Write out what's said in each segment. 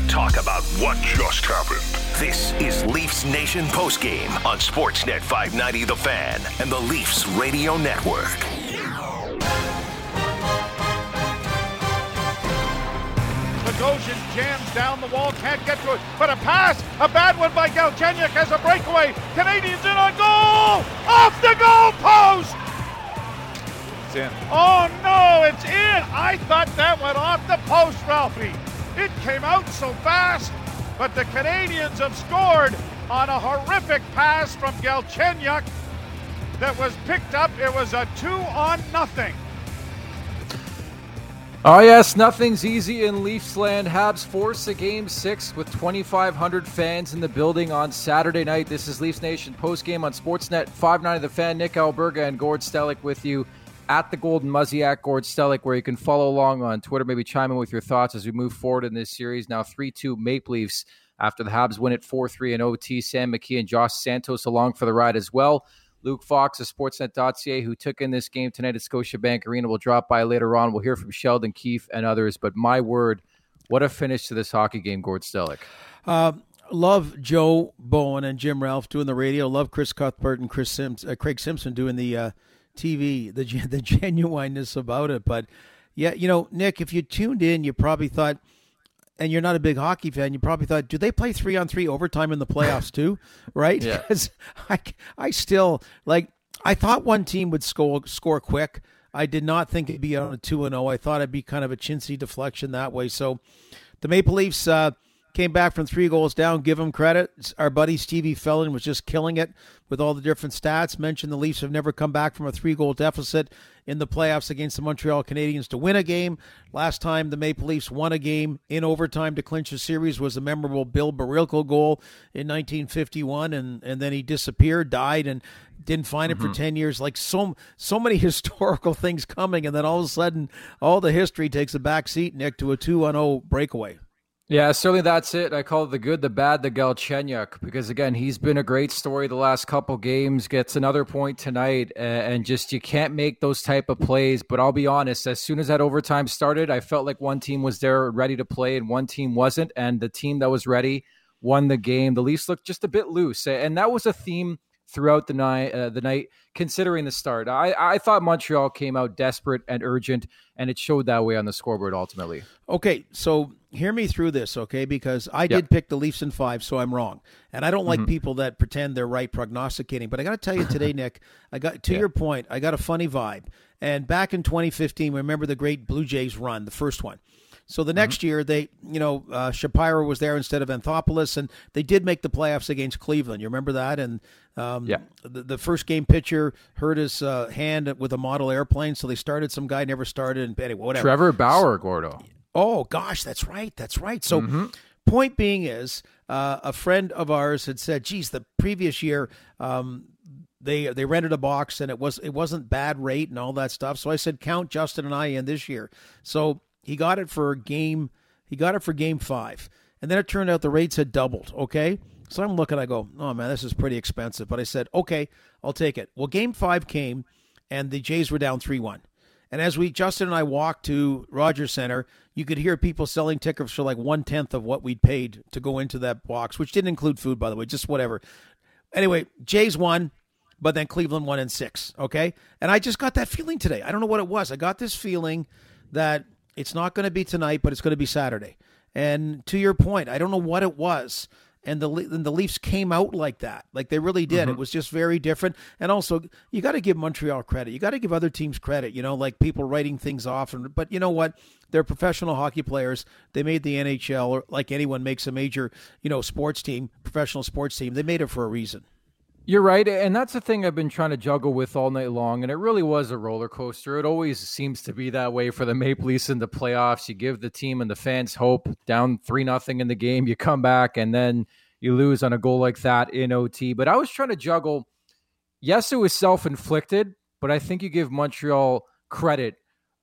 to talk about what just happened. This is Leafs Nation postgame on Sportsnet 590 The Fan and the Leafs Radio Network. Bogosian jams down the wall, can't get to it, but a pass, a bad one by Galchenyuk has a breakaway. Canadiens in on goal, off the goal post. It's in. Oh no, it's in. I thought that went off the post, Ralphie. It came out so fast, but the Canadiens have scored on a horrific pass from Galchenyuk that was picked up. It was a two on nothing. Oh, yes, nothing's easy in Leafs land. Habs force a game six with 2,500 fans in the building on Saturday night. This is Leafs Nation postgame on Sportsnet 590 The Fan. Nick Alberga and Gord Stellick with you at the Golden Muzzy at Gord Stellick, where you can follow along on Twitter. Maybe chime in with your thoughts as we move forward in this series. Now 3 2 Maple Leafs after the Habs win it 4 3 in OT. Sam McKee and Josh Santos along for the ride as well. Luke Fox of Sportsnet.ca, who took in this game tonight at Scotiabank Arena, will drop by later on. We'll hear from Sheldon Keefe and others. But my word, what a finish to this hockey game, Gord Stellick. Uh, love Joe Bowen and Jim Ralph doing the radio. Love Chris Cuthbert and Chris Sims, uh, Craig Simpson doing the uh, TV. The the genuineness about it, but yeah, you know, Nick, if you tuned in, you probably thought and you're not a big hockey fan, you probably thought, do they play three on three overtime in the playoffs too? Right? Yeah. Because I, I still like. I thought one team would score score quick. I did not think it'd be on a two and zero. I thought it'd be kind of a chintzy deflection that way. So, the Maple Leafs uh, came back from three goals down. Give them credit. Our buddy Stevie Fellon was just killing it with all the different stats. Mentioned the Leafs have never come back from a three goal deficit in the playoffs against the Montreal Canadiens to win a game. Last time the Maple Leafs won a game in overtime to clinch a series was the memorable Bill Barilko goal in 1951, and, and then he disappeared, died, and didn't find it for mm-hmm. 10 years. Like so, so many historical things coming, and then all of a sudden, all the history takes a back seat, Nick, to a 2 0 breakaway. Yeah, certainly that's it. I call it the good, the bad, the Galchenyuk because again, he's been a great story the last couple games. Gets another point tonight, and just you can't make those type of plays. But I'll be honest, as soon as that overtime started, I felt like one team was there ready to play and one team wasn't, and the team that was ready won the game. The Leafs looked just a bit loose, and that was a theme throughout the night. Uh, the night, considering the start, I, I thought Montreal came out desperate and urgent, and it showed that way on the scoreboard ultimately. Okay, so hear me through this, okay? Because I did pick the Leafs in five, so I'm wrong, and I don't like Mm-hmm. people that pretend they're right prognosticating. But I got to tell you today, Nick, I got to Yeah. your point. I got a funny vibe. And back in 2015, remember the great Blue Jays run, the first one. So the next Mm-hmm. year, they, you know, uh, Shapiro was there instead of Anthopoulos, and they did make the playoffs against Cleveland. You remember that? And um, Yeah. the, the first game pitcher hurt his uh, hand with a model airplane, so they started some guy never started, and anyway, whatever. Trevor Bauer, Gordo. Oh gosh, that's right, that's right. So, Mm-hmm. point being is, uh, a friend of ours had said, "Geez, the previous year, um, they they rented a box and it was it wasn't bad rate and all that stuff." So I said, "Count Justin and I in this year." So he got it for game, he got it for game five, and then it turned out the rates had doubled. Okay, so I'm looking, I go, "Oh man, this is pretty expensive," but I said, "Okay, I'll take it." Well, game five came, and the Jays were down three one. And as we, Justin and I walked to Rogers Center, you could hear people selling tickets for like one tenth of what we'd paid to go into that box, which didn't include food, by the way, just whatever. Anyway, Jays won, but then Cleveland won in six. Okay. And I just got that feeling today. I don't know what it was. I got this feeling that it's not going to be tonight, but it's going to be Saturday. And to your point, I don't know what it was. And the and the Leafs came out like that, like they really did. Mm-hmm. It was just very different. And also, you got to give Montreal credit. You got to give other teams credit. You know, like people writing things off. And but you know what? They're professional hockey players. They made the NHL, or like anyone makes a major, you know, sports team, professional sports team. They made it for a reason. You're right, and that's the thing I've been trying to juggle with all night long, and it really was a roller coaster. It always seems to be that way for the Maple Leafs in the playoffs. You give the team and the fans hope, down three nothing in the game, you come back, and then you lose on a goal like that in OT. But I was trying to juggle. Yes, it was self inflicted, but I think you give Montreal credit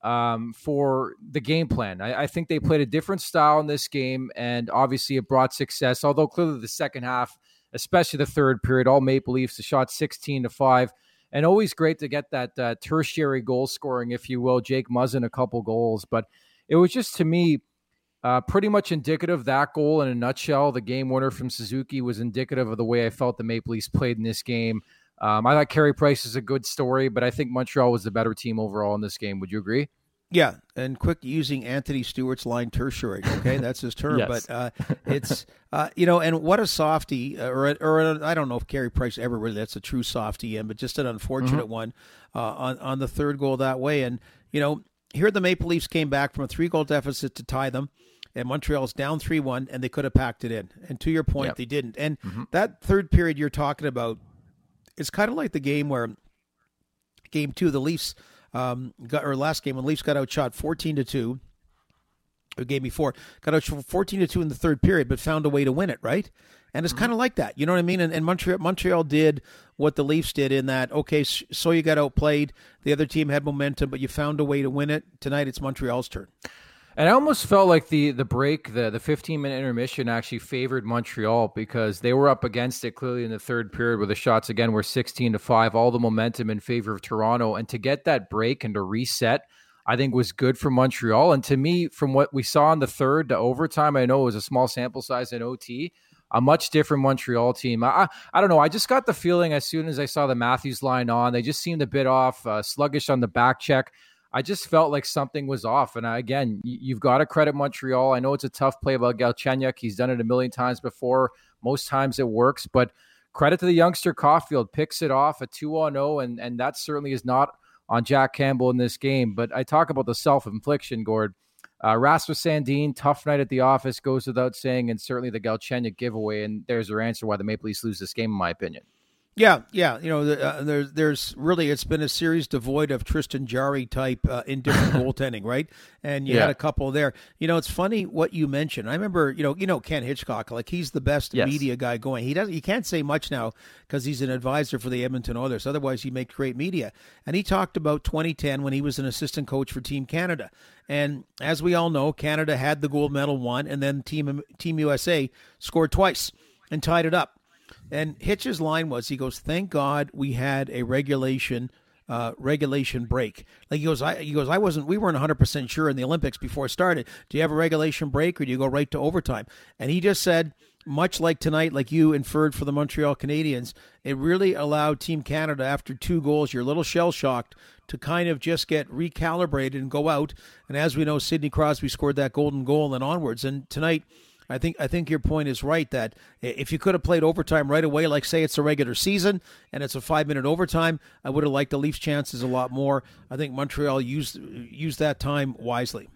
um, for the game plan. I, I think they played a different style in this game, and obviously it brought success. Although clearly the second half especially the third period. All Maple Leafs, the shot 16 to 5. And always great to get that uh, tertiary goal scoring, if you will. Jake Muzzin, a couple goals. But it was just, to me, Uh, pretty much indicative that goal in a nutshell. The game winner from Suzuki was indicative of the way I felt the Maple Leafs played in this game. Um, I thought Carey Price is a good story, but I think Montreal was the better team overall in this game. Would you agree? Yeah, and quick using Anthony Stewart's line tertiary. Okay, that's his term, yes. but uh, it's uh, you know, and what a softy, uh, or or I don't know if Carey Price ever really that's a true softy in, but just an unfortunate mm-hmm. one uh, on on the third goal that way. And you know, here the Maple Leafs came back from a three goal deficit to tie them. And Montreal's down 3 1, and they could have packed it in. And to your point, yep. they didn't. And mm-hmm. that third period you're talking about it's kind of like the game where game two, the Leafs um, got, or last game when Leafs got outshot 14 to 2. Or game before got out 14 to 2 in the third period, but found a way to win it, right? And it's mm-hmm. kind of like that. You know what I mean? And, and, Montreal, Montreal did what the Leafs did in that, okay, so you got outplayed. The other team had momentum, but you found a way to win it. Tonight it's Montreal's turn. And I almost felt like the the break, the the 15 minute intermission actually favored Montreal because they were up against it clearly in the third period where the shots again were 16 to 5, all the momentum in favor of Toronto. And to get that break and to reset, I think was good for Montreal. And to me, from what we saw in the third to overtime, I know it was a small sample size in OT, a much different Montreal team. I, I don't know. I just got the feeling as soon as I saw the Matthews line on, they just seemed a bit off, uh, sluggish on the back check. I just felt like something was off. And I, again, you've got to credit Montreal. I know it's a tough play about Galchenyuk. He's done it a million times before. Most times it works, but credit to the youngster Caufield picks it off a 2 on 0 and and that certainly is not on Jack Campbell in this game. But I talk about the self-infliction, Gord. Uh, Rasmus Sandin, tough night at the office, goes without saying, and certainly the Galchenyuk giveaway. And there's your answer why the Maple Leafs lose this game, in my opinion. Yeah, yeah. You know, uh, there's there's really it's been a series devoid of Tristan Jarry type uh, indifferent goaltending, right? And you yeah. had a couple there. You know, it's funny what you mentioned. I remember, you know, you know Ken Hitchcock, like he's the best yes. media guy going. He doesn't, he can't say much now because he's an advisor for the Edmonton Oilers. Otherwise, he makes great media. And he talked about 2010 when he was an assistant coach for Team Canada. And as we all know, Canada had the gold medal one, and then Team Team USA scored twice and tied it up. And Hitch's line was, he goes, "Thank God we had a regulation." Uh, regulation break. Like he goes, I he goes, I wasn't. We weren't 100 percent sure in the Olympics before it started. Do you have a regulation break or do you go right to overtime? And he just said, much like tonight, like you inferred for the Montreal Canadiens, it really allowed Team Canada after two goals. You're a little shell shocked to kind of just get recalibrated and go out. And as we know, Sidney Crosby scored that golden goal and onwards. And tonight I think I think your point is right that if you could have played overtime right away, like say it's a regular season and it's a five minute overtime, I would have liked the Leafs' chances a lot more. I think Montreal used used that time wisely.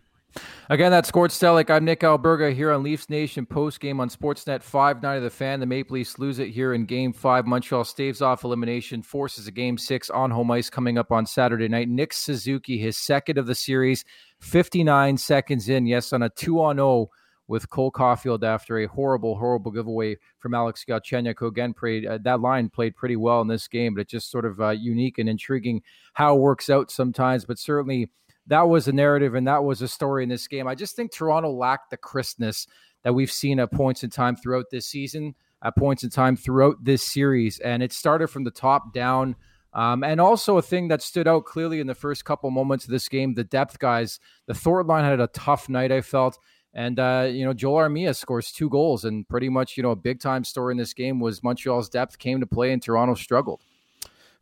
Again, that's Gord Stellick. I'm Nick Alberga here on Leafs Nation post game on Sportsnet 5 9 of The Fan. The Maple Leafs lose it here in Game 5. Montreal staves off elimination, forces a Game 6 on home ice coming up on Saturday night. Nick Suzuki, his second of the series, 59 seconds in. Yes, on a 2 on 0 with Cole Caufield after a horrible, horrible giveaway from Alex Galchenyuk, who again played uh, that line played pretty well in this game, but it's just sort of uh, unique and intriguing how it works out sometimes. But certainly that was a narrative and that was a story in this game. I just think Toronto lacked the crispness that we've seen at points in time throughout this season, at points in time throughout this series, and it started from the top down. Um, and also a thing that stood out clearly in the first couple moments of this game, the depth guys. The Thornton line had a tough night, I felt. And uh, you know, Joel Armia scores two goals, and pretty much you know a big time story in this game was Montreal's depth came to play, and Toronto struggled.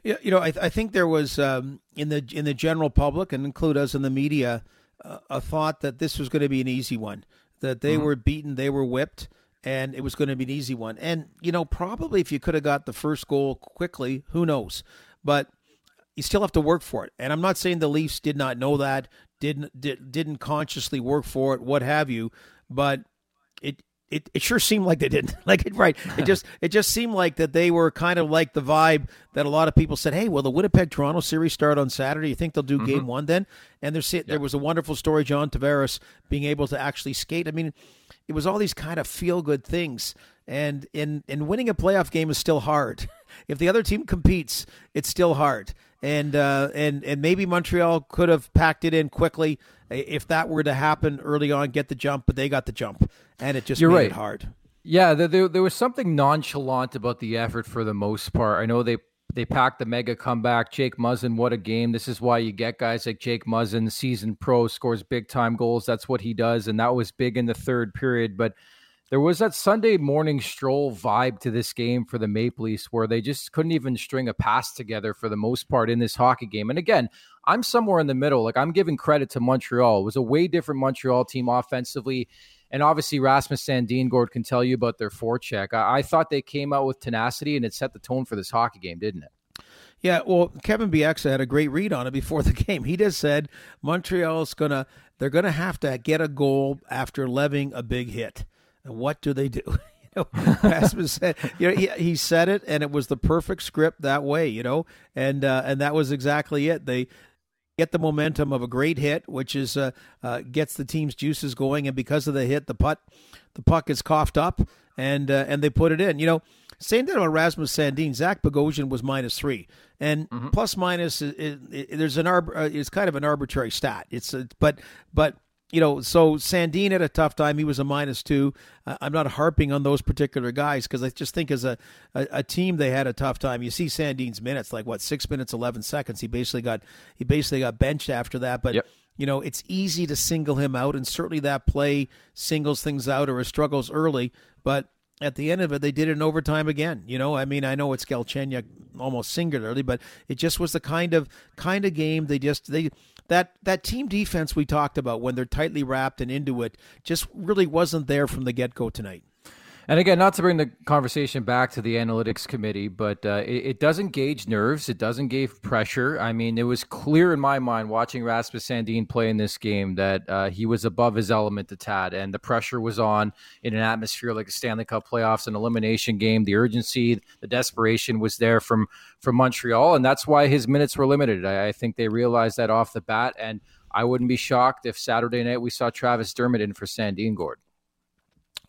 Yeah, you know, I, I think there was um, in the in the general public, and include us in the media, uh, a thought that this was going to be an easy one, that they mm-hmm. were beaten, they were whipped, and it was going to be an easy one. And you know, probably if you could have got the first goal quickly, who knows? But you still have to work for it. And I'm not saying the Leafs did not know that, didn't did, didn't consciously work for it, what have you, but it it, it sure seemed like they didn't like it right it just it just seemed like that they were kind of like the vibe that a lot of people said hey well the winnipeg toronto series start on saturday you think they'll do mm-hmm. game one then and there's yeah. there was a wonderful story john tavares being able to actually skate i mean it was all these kind of feel good things and in in winning a playoff game is still hard if the other team competes it's still hard and uh, and and maybe Montreal could have packed it in quickly if that were to happen early on, get the jump, but they got the jump, and it just You're made right. it hard. Yeah, there, there, was something nonchalant about the effort for the most part. I know they they packed the mega comeback. Jake Muzzin, what a game! This is why you get guys like Jake Muzzin, seasoned pro, scores big time goals. That's what he does, and that was big in the third period. But there was that Sunday morning stroll vibe to this game for the Maple Leafs where they just couldn't even string a pass together for the most part in this hockey game. And again, I'm somewhere in the middle. Like I'm giving credit to Montreal. It was a way different Montreal team offensively. And obviously, Rasmus Sandin Gord can tell you about their forecheck. I, I thought they came out with tenacity and it set the tone for this hockey game, didn't it? Yeah, well, Kevin Bieksa had a great read on it before the game. He just said Montreal's gonna they're gonna have to get a goal after levying a big hit. What do they do? you know, Rasmus said, you know, he, he said it, and it was the perfect script that way, you know, and uh, and that was exactly it. They get the momentum of a great hit, which is uh, uh, gets the team's juices going, and because of the hit, the putt, the puck is coughed up, and uh, and they put it in. You know, same thing about Rasmus Sandin. Zach Bogosian was minus three, and mm-hmm. plus minus is, is, is, there's an arb, uh, it's kind of an arbitrary stat. It's but but you know, so Sandin had a tough time. He was a minus two. I'm not harping on those particular guys because I just think as a, a, a, team they had a tough time. You see Sandin's minutes, like what six minutes eleven seconds. He basically got he basically got benched after that. But yep. you know, it's easy to single him out, and certainly that play singles things out or struggles early. But at the end of it, they did it in overtime again. You know, I mean, I know it's Galchenyuk almost singularly, but it just was the kind of kind of game they just they that that team defense we talked about when they're tightly wrapped and into it just really wasn't there from the get go tonight. And again, not to bring the conversation back to the analytics committee, but uh, it, it, does engage nerves. It doesn't gauge pressure. I mean, it was clear in my mind watching Rasmus Sandin play in this game that uh, he was above his element to Tad, and the pressure was on in an atmosphere like a Stanley Cup playoffs, an elimination game. The urgency, the desperation was there from from Montreal, and that's why his minutes were limited. I, I think they realized that off the bat, and I wouldn't be shocked if Saturday night we saw Travis Dermott in for Sandin Gord.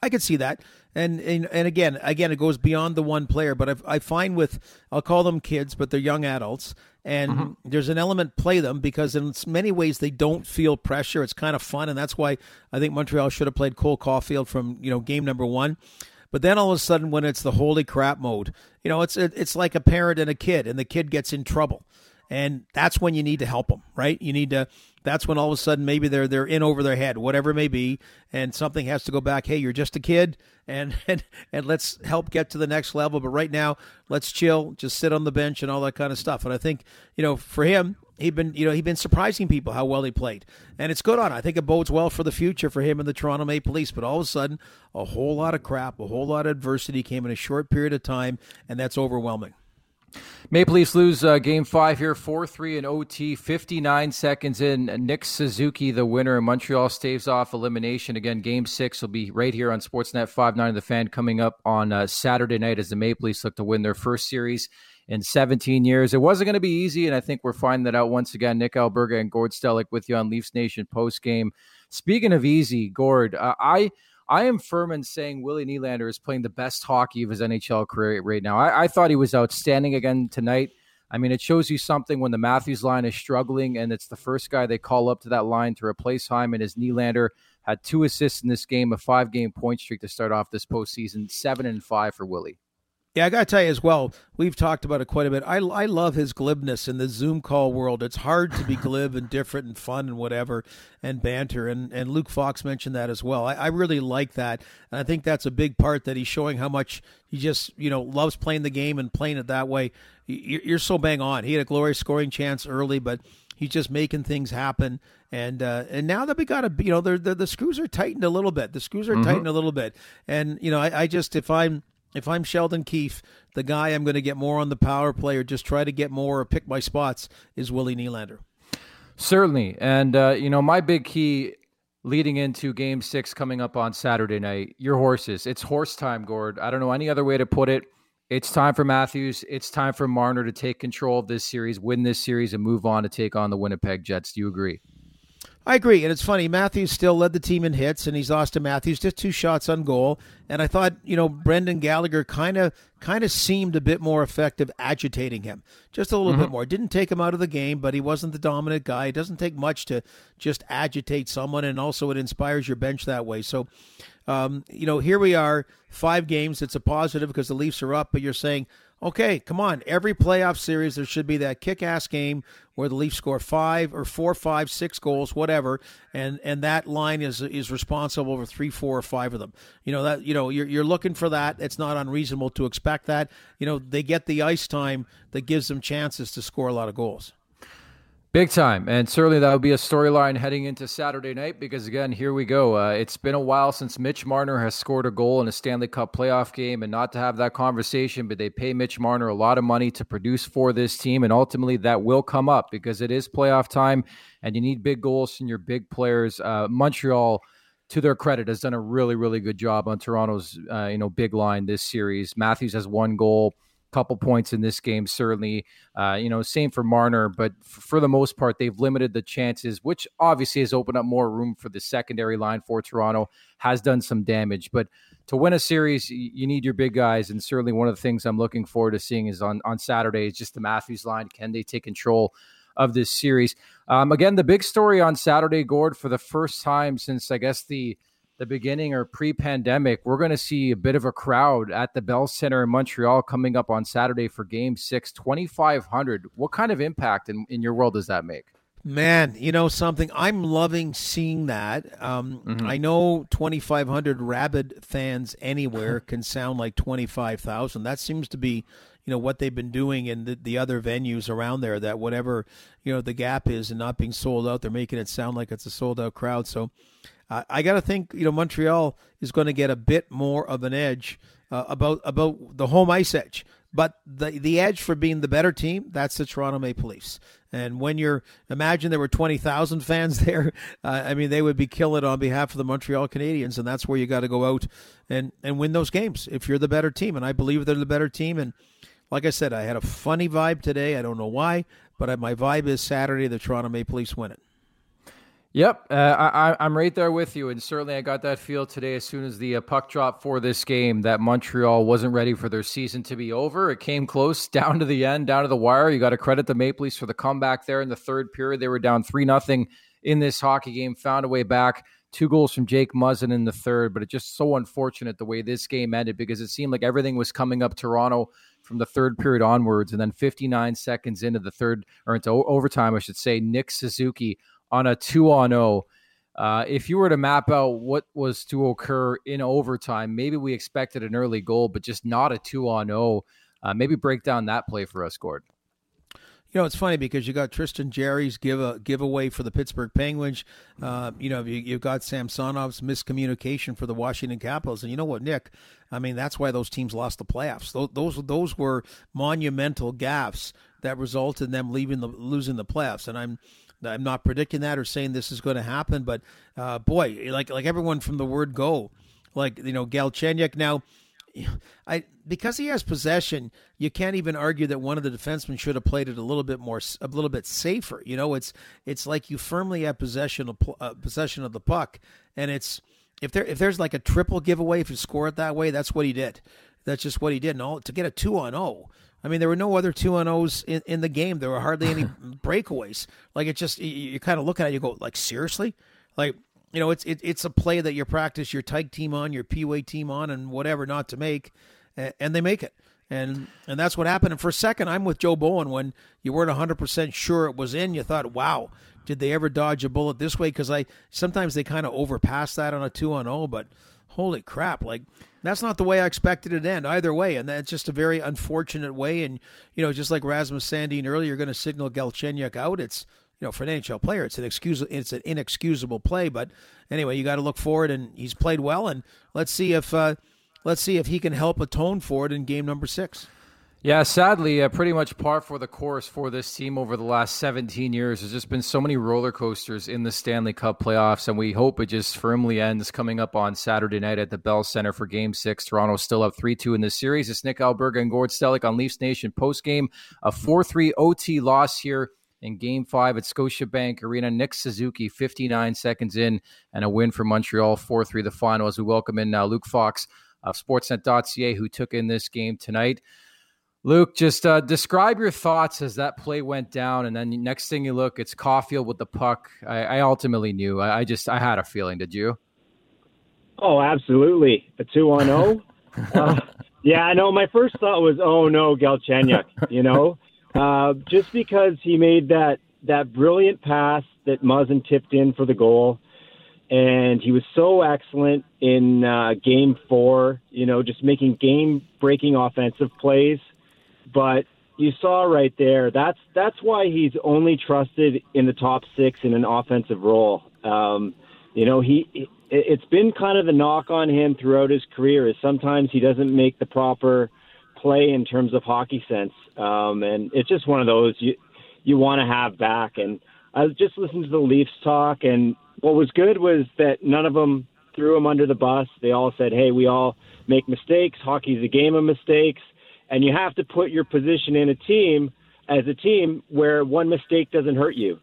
I could see that and, and and again, again, it goes beyond the one player. But I, I find with I'll call them kids, but they're young adults, and mm-hmm. there's an element play them because in many ways they don't feel pressure. It's kind of fun, and that's why I think Montreal should have played Cole Caufield from you know game number one. But then all of a sudden, when it's the holy crap mode, you know, it's it's like a parent and a kid, and the kid gets in trouble, and that's when you need to help them, right? You need to that's when all of a sudden maybe they're they're in over their head, whatever it may be, and something has to go back. Hey, you're just a kid, and and and let's help get to the next level. But right now, let's chill, just sit on the bench and all that kind of stuff. And I think you know for him, he'd been you know he'd been surprising people how well he played, and it's good on. I think it bodes well for the future for him and the Toronto Maple Leafs. But all of a sudden, a whole lot of crap, a whole lot of adversity came in a short period of time, and that's overwhelming. Maple Leafs lose uh, game five here, 4 3 in OT, 59 seconds in. Nick Suzuki, the winner. Montreal staves off elimination. Again, game six will be right here on Sportsnet 5 9 of The Fan coming up on uh, Saturday night as the Maple Leafs look to win their first series in 17 years. It wasn't going to be easy, and I think we're finding that out once again. Nick Alberga and Gord Stellick with you on Leafs Nation post game. Speaking of easy, Gord, uh, I I am firm in saying Willie Nylander is playing the best hockey of his NHL career right now. I, I thought he was outstanding again tonight. I mean, it shows you something when the Matthews line is struggling and it's the first guy they call up to that line to replace Hyman is Nylander. Had two assists in this game, a five game point streak to start off this postseason, seven and five for Willie. Yeah, I got to tell you as well, we've talked about it quite a bit. I, I love his glibness in the Zoom call world. It's hard to be glib and different and fun and whatever and banter. And, and Luke Fox mentioned that as well. I, I really like that. And I think that's a big part that he's showing how much he just, you know, loves playing the game and playing it that way. You're so bang on. He had a glorious scoring chance early, but he's just making things happen. And uh, and now that we got a, you know, the the screws are tightened a little bit. The screws are mm-hmm. tightened a little bit. And you know, I, I just if I'm if I'm Sheldon Keefe, the guy I'm going to get more on the power play or just try to get more or pick my spots is Willie Nylander. Certainly. And, uh, you know, my big key leading into game six coming up on Saturday night, your horses. It's horse time, Gord. I don't know any other way to put it. It's time for Matthews. It's time for Marner to take control of this series, win this series, and move on to take on the Winnipeg Jets. Do you agree? I agree, and it's funny. Matthews still led the team in hits, and he's lost to Matthews just two shots on goal. And I thought, you know, Brendan Gallagher kind of kind of seemed a bit more effective agitating him, just a little mm-hmm. bit more. Didn't take him out of the game, but he wasn't the dominant guy. It doesn't take much to just agitate someone, and also it inspires your bench that way. So, um, you know, here we are, five games. It's a positive because the Leafs are up, but you're saying okay, come on. Every playoff series, there should be that kick ass game where the Leafs score five or four, five, six goals, whatever, and and that line is is responsible for three, four, or five of them. You know that you know you're you're looking for that. It's not unreasonable to expect that. You know they get the ice time that gives them chances to score a lot of goals. Big time. And certainly that would be a storyline heading into Saturday night because, again, here we go. Uh, it's been a while since Mitch Marner has scored a goal in a Stanley Cup playoff game, and not to have that conversation, but they pay Mitch Marner a lot of money to produce for this team. And ultimately, that will come up because it is playoff time and you need big goals from your big players. Uh, Montreal to their credit, has done a really, really good job on Toronto's, uh, you know, big line this series. Matthews has one goal couple points in this game, certainly. Uh, you know, same for Marner, but f- for the most part, they've limited the chances, which obviously has opened up more room for the secondary line for Toronto, has done some damage. But to win a series, you need your big guys. And certainly one of the things I'm looking forward to seeing is on, on Saturday is just the Matthews line. Can they take control? Of this series. Um, again, the big story on Saturday, Gord, for the first time since I guess the the beginning or pre-pandemic, we're going to see a bit of a crowd at the Bell Center in Montreal coming up on Saturday for Game Six, 2,500. What kind of impact in, in your world does that make? Man, you know something? I'm loving seeing that. Um, mm-hmm. I know 2,500 rabid fans anywhere can sound like 25,000. That seems to be, you know, what they've been doing in the, the other venues around there. That whatever you know the gap is and not being sold out, they're making it sound like it's a sold out crowd. So uh, I got to think, you know, Montreal is going to get a bit more of an edge uh, about about the home ice edge. But the the edge for being the better team, that's the Toronto Maple Leafs. And when you're imagine there were twenty thousand fans there, uh, I mean they would be killing on behalf of the Montreal Canadiens, and that's where you got to go out and and win those games if you're the better team. And I believe they're the better team. And like I said, I had a funny vibe today. I don't know why, but my vibe is Saturday the Toronto Maple Leafs win it. Yep, uh, I, am right there with you, and certainly I got that feel today as soon as the uh, puck dropped for this game that Montreal wasn't ready for their season to be over. It came close down to the end, down to the wire. You got to credit the Maple Leafs for the comeback there in the third period. They were down three nothing in this hockey game, found a way back. Two goals from Jake Muzzin in the third, but it's just so unfortunate the way this game ended because it seemed like everything was coming up Toronto from the third period onwards, and then 59 seconds into the third or into overtime, I should say, Nick Suzuki on a two on zero. Oh. Uh, if you were to map out what was to occur in overtime, maybe we expected an early goal, but just not a two on zero. Oh. Uh, maybe break down that play for us, Gord. You know, it's funny because you got Tristan Jarry's give a giveaway for the Pittsburgh Penguins. Uh, you know, you, have got Samsonov's miscommunication for the Washington Capitals, and you know what, Nick? I mean, that's why those teams lost the playoffs. Those those, those were monumental gaffes that resulted in them leaving the losing the playoffs. And I'm I'm not predicting that or saying this is going to happen, but uh, boy, like like everyone from the word go, like you know Galchenyuk now. I because he has possession, you can't even argue that one of the defensemen should have played it a little bit more, a little bit safer. You know, it's it's like you firmly have possession of uh, possession of the puck, and it's if there if there's like a triple giveaway if you score it that way, that's what he did. That's just what he did. And all to get a two on zero oh, I mean, there were no other two on O's in, in the game. There were hardly any breakaways. Like it just you, you kind of look at it, you go like seriously, like you know, it's it, it's a play that you practice your tyke team on, your peewee team on, and whatever not to make, and they make it. And and that's what happened. And for a second, I'm with Joe Bowen when you weren't 100 percent sure it was in. You thought, wow, did they ever dodge a bullet this way? Because I sometimes they kind of overpass that on a two on zero, but holy crap, like that's not the way I expected it to end either way. And that's just a very unfortunate way. And, you know, just like Rasmus Sandin earlier, you're going to signal Galchenyuk out. It's, you know, for an NHL player, it's an excuse, it's an inexcusable play. But anyway, you got to look forward, and he's played well. And let's see if, uh, let's see if he can help atone for it in game number six. Yeah, sadly, uh, pretty much par for the course for this team over the last 17 years. There's just been so many roller coasters in the Stanley Cup playoffs, and we hope it just firmly ends coming up on Saturday night at the Bell Center for Game 6. Toronto still up 3 2 in the series. It's Nick Alberga and Gord Stellick on Leafs Nation post game. A 4 3 OT loss here in Game 5 at Scotiabank Arena. Nick Suzuki, 59 seconds in, and a win for Montreal 4 3 the final as we welcome in now Luke Fox of Sportsnet.ca, who took in this game tonight. Luke, just uh, describe your thoughts as that play went down, and then next thing you look, it's Caufield with the puck. I, I ultimately knew. I, I, just I had a feeling. Did you? Oh, absolutely. A two on zero. Oh. uh, Yeah, I know. My first thought was, oh no, Galchenyuk. You know, uh, just because he made that that brilliant pass that Muzzin tipped in for the goal, and he was so excellent in uh, Game Four. You know, just making game-breaking offensive plays. But you saw right there. That's that's why he's only trusted in the top six in an offensive role. Um, you know, he it's been kind of the knock on him throughout his career is sometimes he doesn't make the proper play in terms of hockey sense, um, and it's just one of those you you want to have back. And I was just listening to the Leafs talk, and what was good was that none of them threw him under the bus. They all said, "Hey, we all make mistakes. Hockey's a game of mistakes, and you have to put your position in a team as a team where one mistake doesn't hurt you."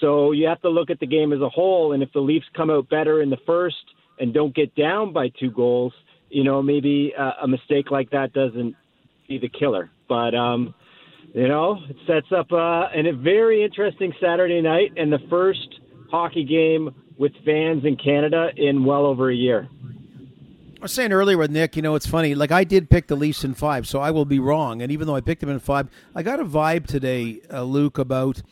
So you have to look at the game as a whole. And if the Leafs come out better in the first and don't get down by two goals, you know, maybe a, a mistake like that doesn't be the killer. But, um, you know, it sets up uh, an, a very interesting Saturday night and the first hockey game with fans in Canada in well over a year. I was saying earlier with Nick, you know, it's funny. Like I did pick the Leafs in five, so I will be wrong. And even though I picked them in five, I got a vibe today, uh, Luke, about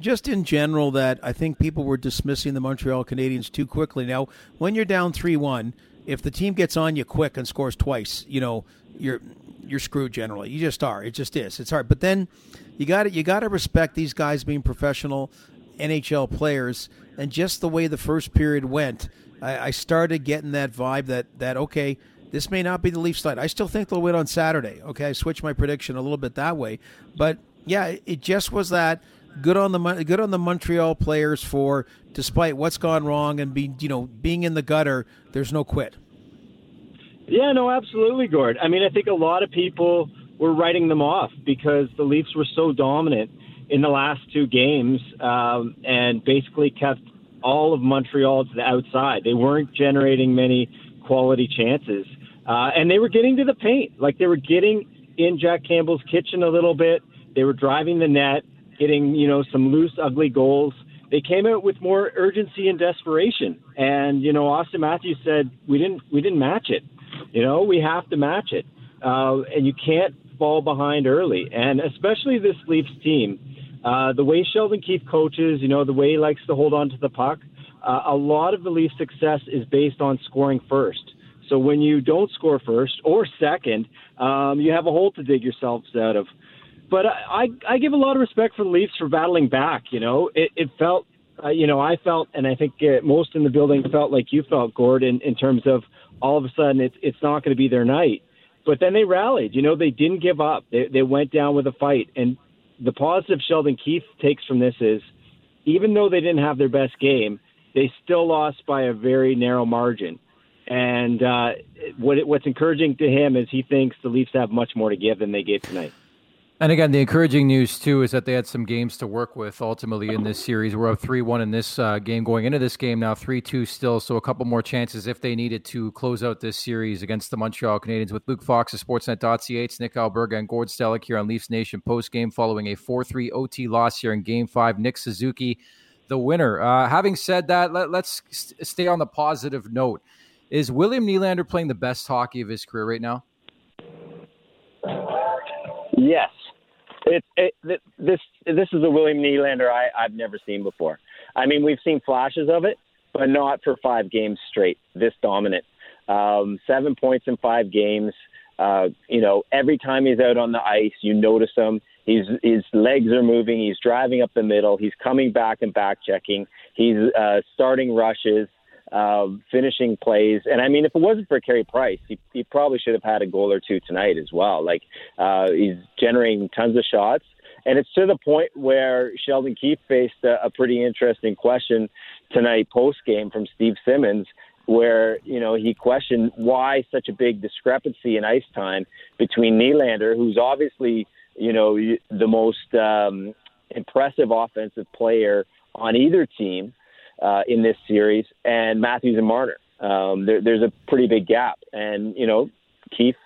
just in general that I think people were dismissing the Montreal Canadiens too quickly. Now, when you're down three one, if the team gets on you quick and scores twice, you know you're you're screwed generally. You just are. It just is. It's hard. But then you got you got to respect these guys being professional NHL players and just the way the first period went. I, I started getting that vibe that that okay. This may not be the Leafs night. I still think they'll win on Saturday. Okay, I switched my prediction a little bit that way, but yeah, it just was that good on the good on the Montreal players for despite what's gone wrong and being you know being in the gutter. There's no quit. Yeah, no, absolutely, Gord. I mean, I think a lot of people were writing them off because the Leafs were so dominant in the last two games um, and basically kept all of Montreal to the outside. They weren't generating many quality chances, uh, and they were getting to the paint. Like they were getting in Jack Campbell's kitchen a little bit. They were driving the net getting, you know, some loose, ugly goals. They came out with more urgency and desperation. And, you know, Auston Matthews said, we didn't, we didn't match it. You know, we have to match it. Uh, and you can't fall behind early. And especially this Leafs team, uh, the way Sheldon Keefe coaches, you know, the way he likes to hold on to the puck, uh, a lot of the Leafs' success is based on scoring first. So when you don't score first or second, um, you have a hole to dig yourselves out of but I, I give a lot of respect for the Leafs for battling back. You know, it, it felt, uh, you know, I felt, and I think uh, most in the building felt like you felt, Gordon, in terms of all of a sudden it's it's not going to be their night. But then they rallied. You know, they didn't give up. They they went down with a fight. And the positive Sheldon Keefe takes from this is, even though they didn't have their best game, they still lost by a very narrow margin. And uh, what what's encouraging to him is he thinks the Leafs have much more to give than they gave tonight. And again, the encouraging news too is that they had some games to work with ultimately in this series. We're up three one in this uh, game going into this game now three two still, so a couple more chances if they needed to close out this series against the Montreal Canadiens. With Luke Fox of Sportsnet.ca, Nick Alberga and Gord Stellick here on Leafs Nation post game following a four three OT loss here in Game Five. Nick Suzuki, the winner. Uh, having said that, let, us st- stay on the positive note. Is William Nylander playing the best hockey of his career right now? Yes. It's it, this this is a William Nylander I, I've never seen before. I mean, we've seen flashes of it, but not for five games straight. This dominant, um, seven points in five games. Uh, you know, every time he's out on the ice, you notice him. He's, his legs are moving. He's driving up the middle. He's coming back and back checking. He's uh, starting rushes uh, finishing plays. And I mean, if it wasn't for Carey Price, he, he probably should have had a goal or two tonight as well. Like uh, he's generating tons of shots. And it's to the point where Sheldon Keefe faced a, a pretty interesting question tonight post game from Steve Simmons, where you know he questioned why such a big discrepancy in ice time between Nylander, who's obviously you know the most um, impressive offensive player on either team, uh, in this series, and Matthews and Marner. Um, there, there's a pretty big gap, and you know, Keefe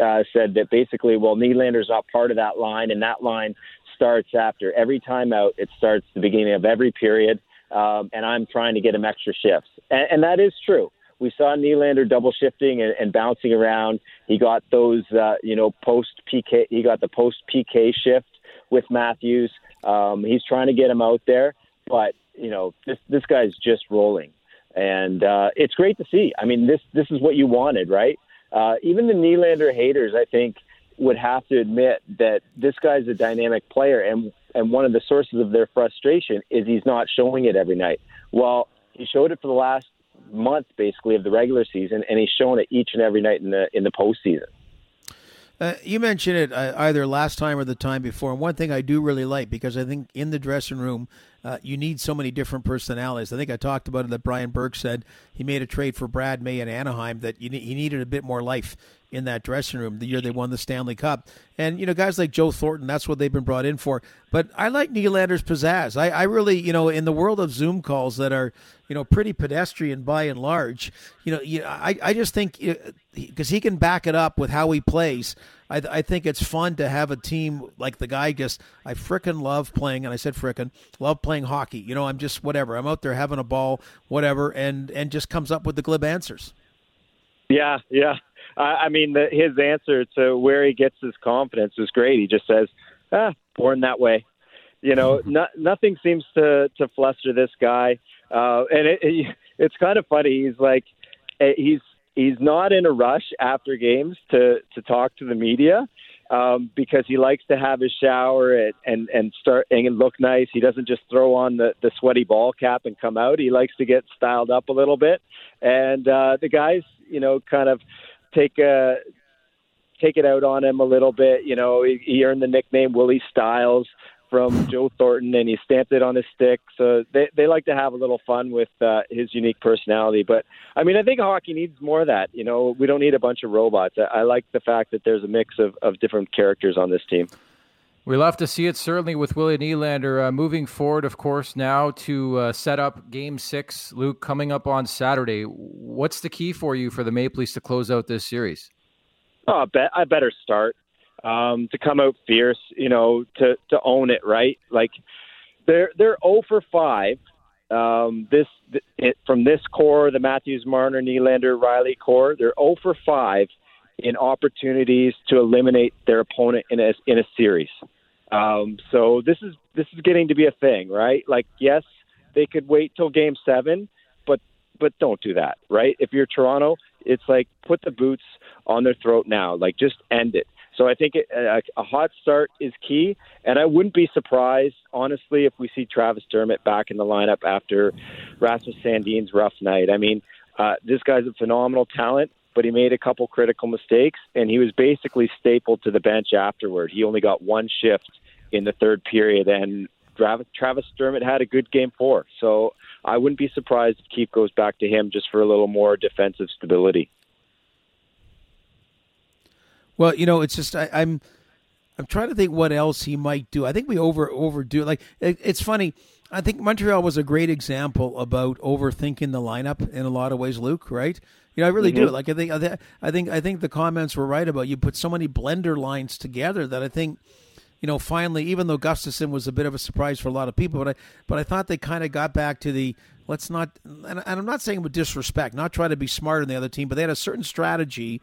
uh, said that basically, well, Nylander's not part of that line, and that line starts after every timeout. It starts the beginning of every period, um, and I'm trying to get him extra shifts, and, and that is true. we saw Nylander double shifting and, and bouncing around. He got those, uh, you know, post PK. He got the post PK shift with Matthews. Um, he's trying to get him out there, but you know, this this guy's just rolling, and uh, it's great to see. I mean, this this is what you wanted, right? Uh, even the Nylander haters, I think, would have to admit that this guy's a dynamic player, and and one of the sources of their frustration is he's not showing it every night. Well, he showed it for the last month, basically, of the regular season, and he's shown it each and every night in the in the postseason. Uh, you mentioned it uh, either last time or the time before. And one thing I do really like because I think in the dressing room, uh, you need so many different personalities. I think I talked about it that Brian Burke said he made a trade for Brad May in Anaheim that you, he needed a bit more life in that dressing room the year they won the Stanley Cup. And, you know, guys like Joe Thornton, that's what they've been brought in for. But I like Nylander's pizzazz. I, I really, you know, in the world of Zoom calls that are, you know, pretty pedestrian by and large, you know, you, I, I just think because he can back it up with how he plays. I, I think it's fun to have a team like the guy just, I fricking love playing, and I said fricking, love playing hockey. You know, I'm just whatever. I'm out there having a ball, whatever, and, and just comes up with the glib answers. Yeah, yeah. I mean, the, his answer to where he gets his confidence is great. He just says, "Ah, born that way." You know, no, nothing seems to to fluster this guy, uh, and it, it, it's kind of funny. He's like, eh, he's he's not in a rush after games to to talk to the media um, because he likes to have his shower and, and and start and look nice. He doesn't just throw on the the sweaty ball cap and come out. He likes to get styled up a little bit, and uh, the guys, you know, kind of take a take it out on him a little bit. You know, he, he earned the nickname Willie Styles from Joe Thornton, and he stamped it on his stick. So they they like to have a little fun with uh, his unique personality. But I mean, I think hockey needs more of that. You know, we don't need a bunch of robots. I, I like the fact that there's a mix of of different characters on this team. We love to see it certainly with Willie Nylander. Uh, moving forward, of course, now to uh, set up Game Six, Luke, coming up on Saturday. What's the key for you for the Maple Leafs to close out this series? Oh, I bet I better start um, to come out fierce. You know, to to own it right. Like they're they're zero oh for five. Um, this it, from this core, the Matthews, Marner, Nylander, Rielly core, they're zero oh for five in opportunities to eliminate their opponent in a in a series. Um, so this is this is getting to be a thing, right? Like, yes, they could wait till Game Seven, but but don't do that, right? If you're Toronto, it's like put the boots on their throat now, like just end it. So I think it, a, a hot start is key, and I wouldn't be surprised, honestly, if we see Travis Dermott back in the lineup after Rasmus Sandin's rough night. I mean, uh, this guy's a phenomenal talent but he made a couple critical mistakes, and he was basically stapled to the bench afterward. He only got one shift in the third period, and Travis, Travis Dermott had a good game four. So I wouldn't be surprised if Keefe goes back to him just for a little more defensive stability. Well, you know, it's just I, I'm I'm trying to think what else he might do. I think we over overdo. Like it, it's funny. I think Montreal was a great example about overthinking the lineup in a lot of ways, Luke. Right? You know, I really mm-hmm. do. Like I think, I think, I think the comments were right about you put so many blender lines together that I think, you know, finally, even though Gustafsson was a bit of a surprise for a lot of people, but I, but I thought they kind of got back to the let's not, and I'm not saying with disrespect, not try to be smarter than the other team, but they had a certain strategy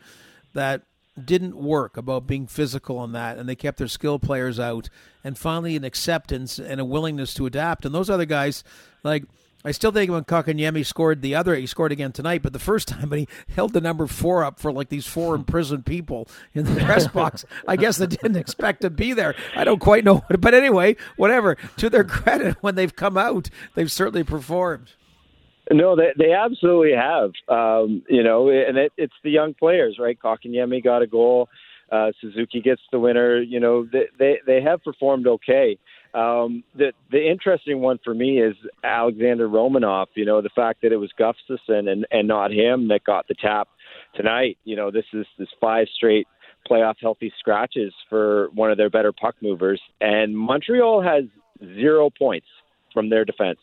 that didn't work about being physical on that, and they kept their skill players out, and finally an acceptance and a willingness to adapt. And those other guys, like I still think when Kotkaniemi scored the other, he scored again tonight, but the first time, but he held the number four up for like these four imprisoned people in the press box. I guess they didn't expect to be there. I don't quite know, but anyway, whatever. To their credit, when they've come out, they've certainly performed. No, they they absolutely have. Um, you know, and it, it's the young players, right? Kotkaniemi got a goal. Uh, Suzuki gets the winner. You know, they they, they have performed okay. Um, the the interesting one for me is Alexander Romanov. You know, the fact that it was Gustafsson and and not him that got the tap tonight. You know, this is this five straight playoff healthy scratches for one of their better puck movers, and Montreal has zero points from their defense.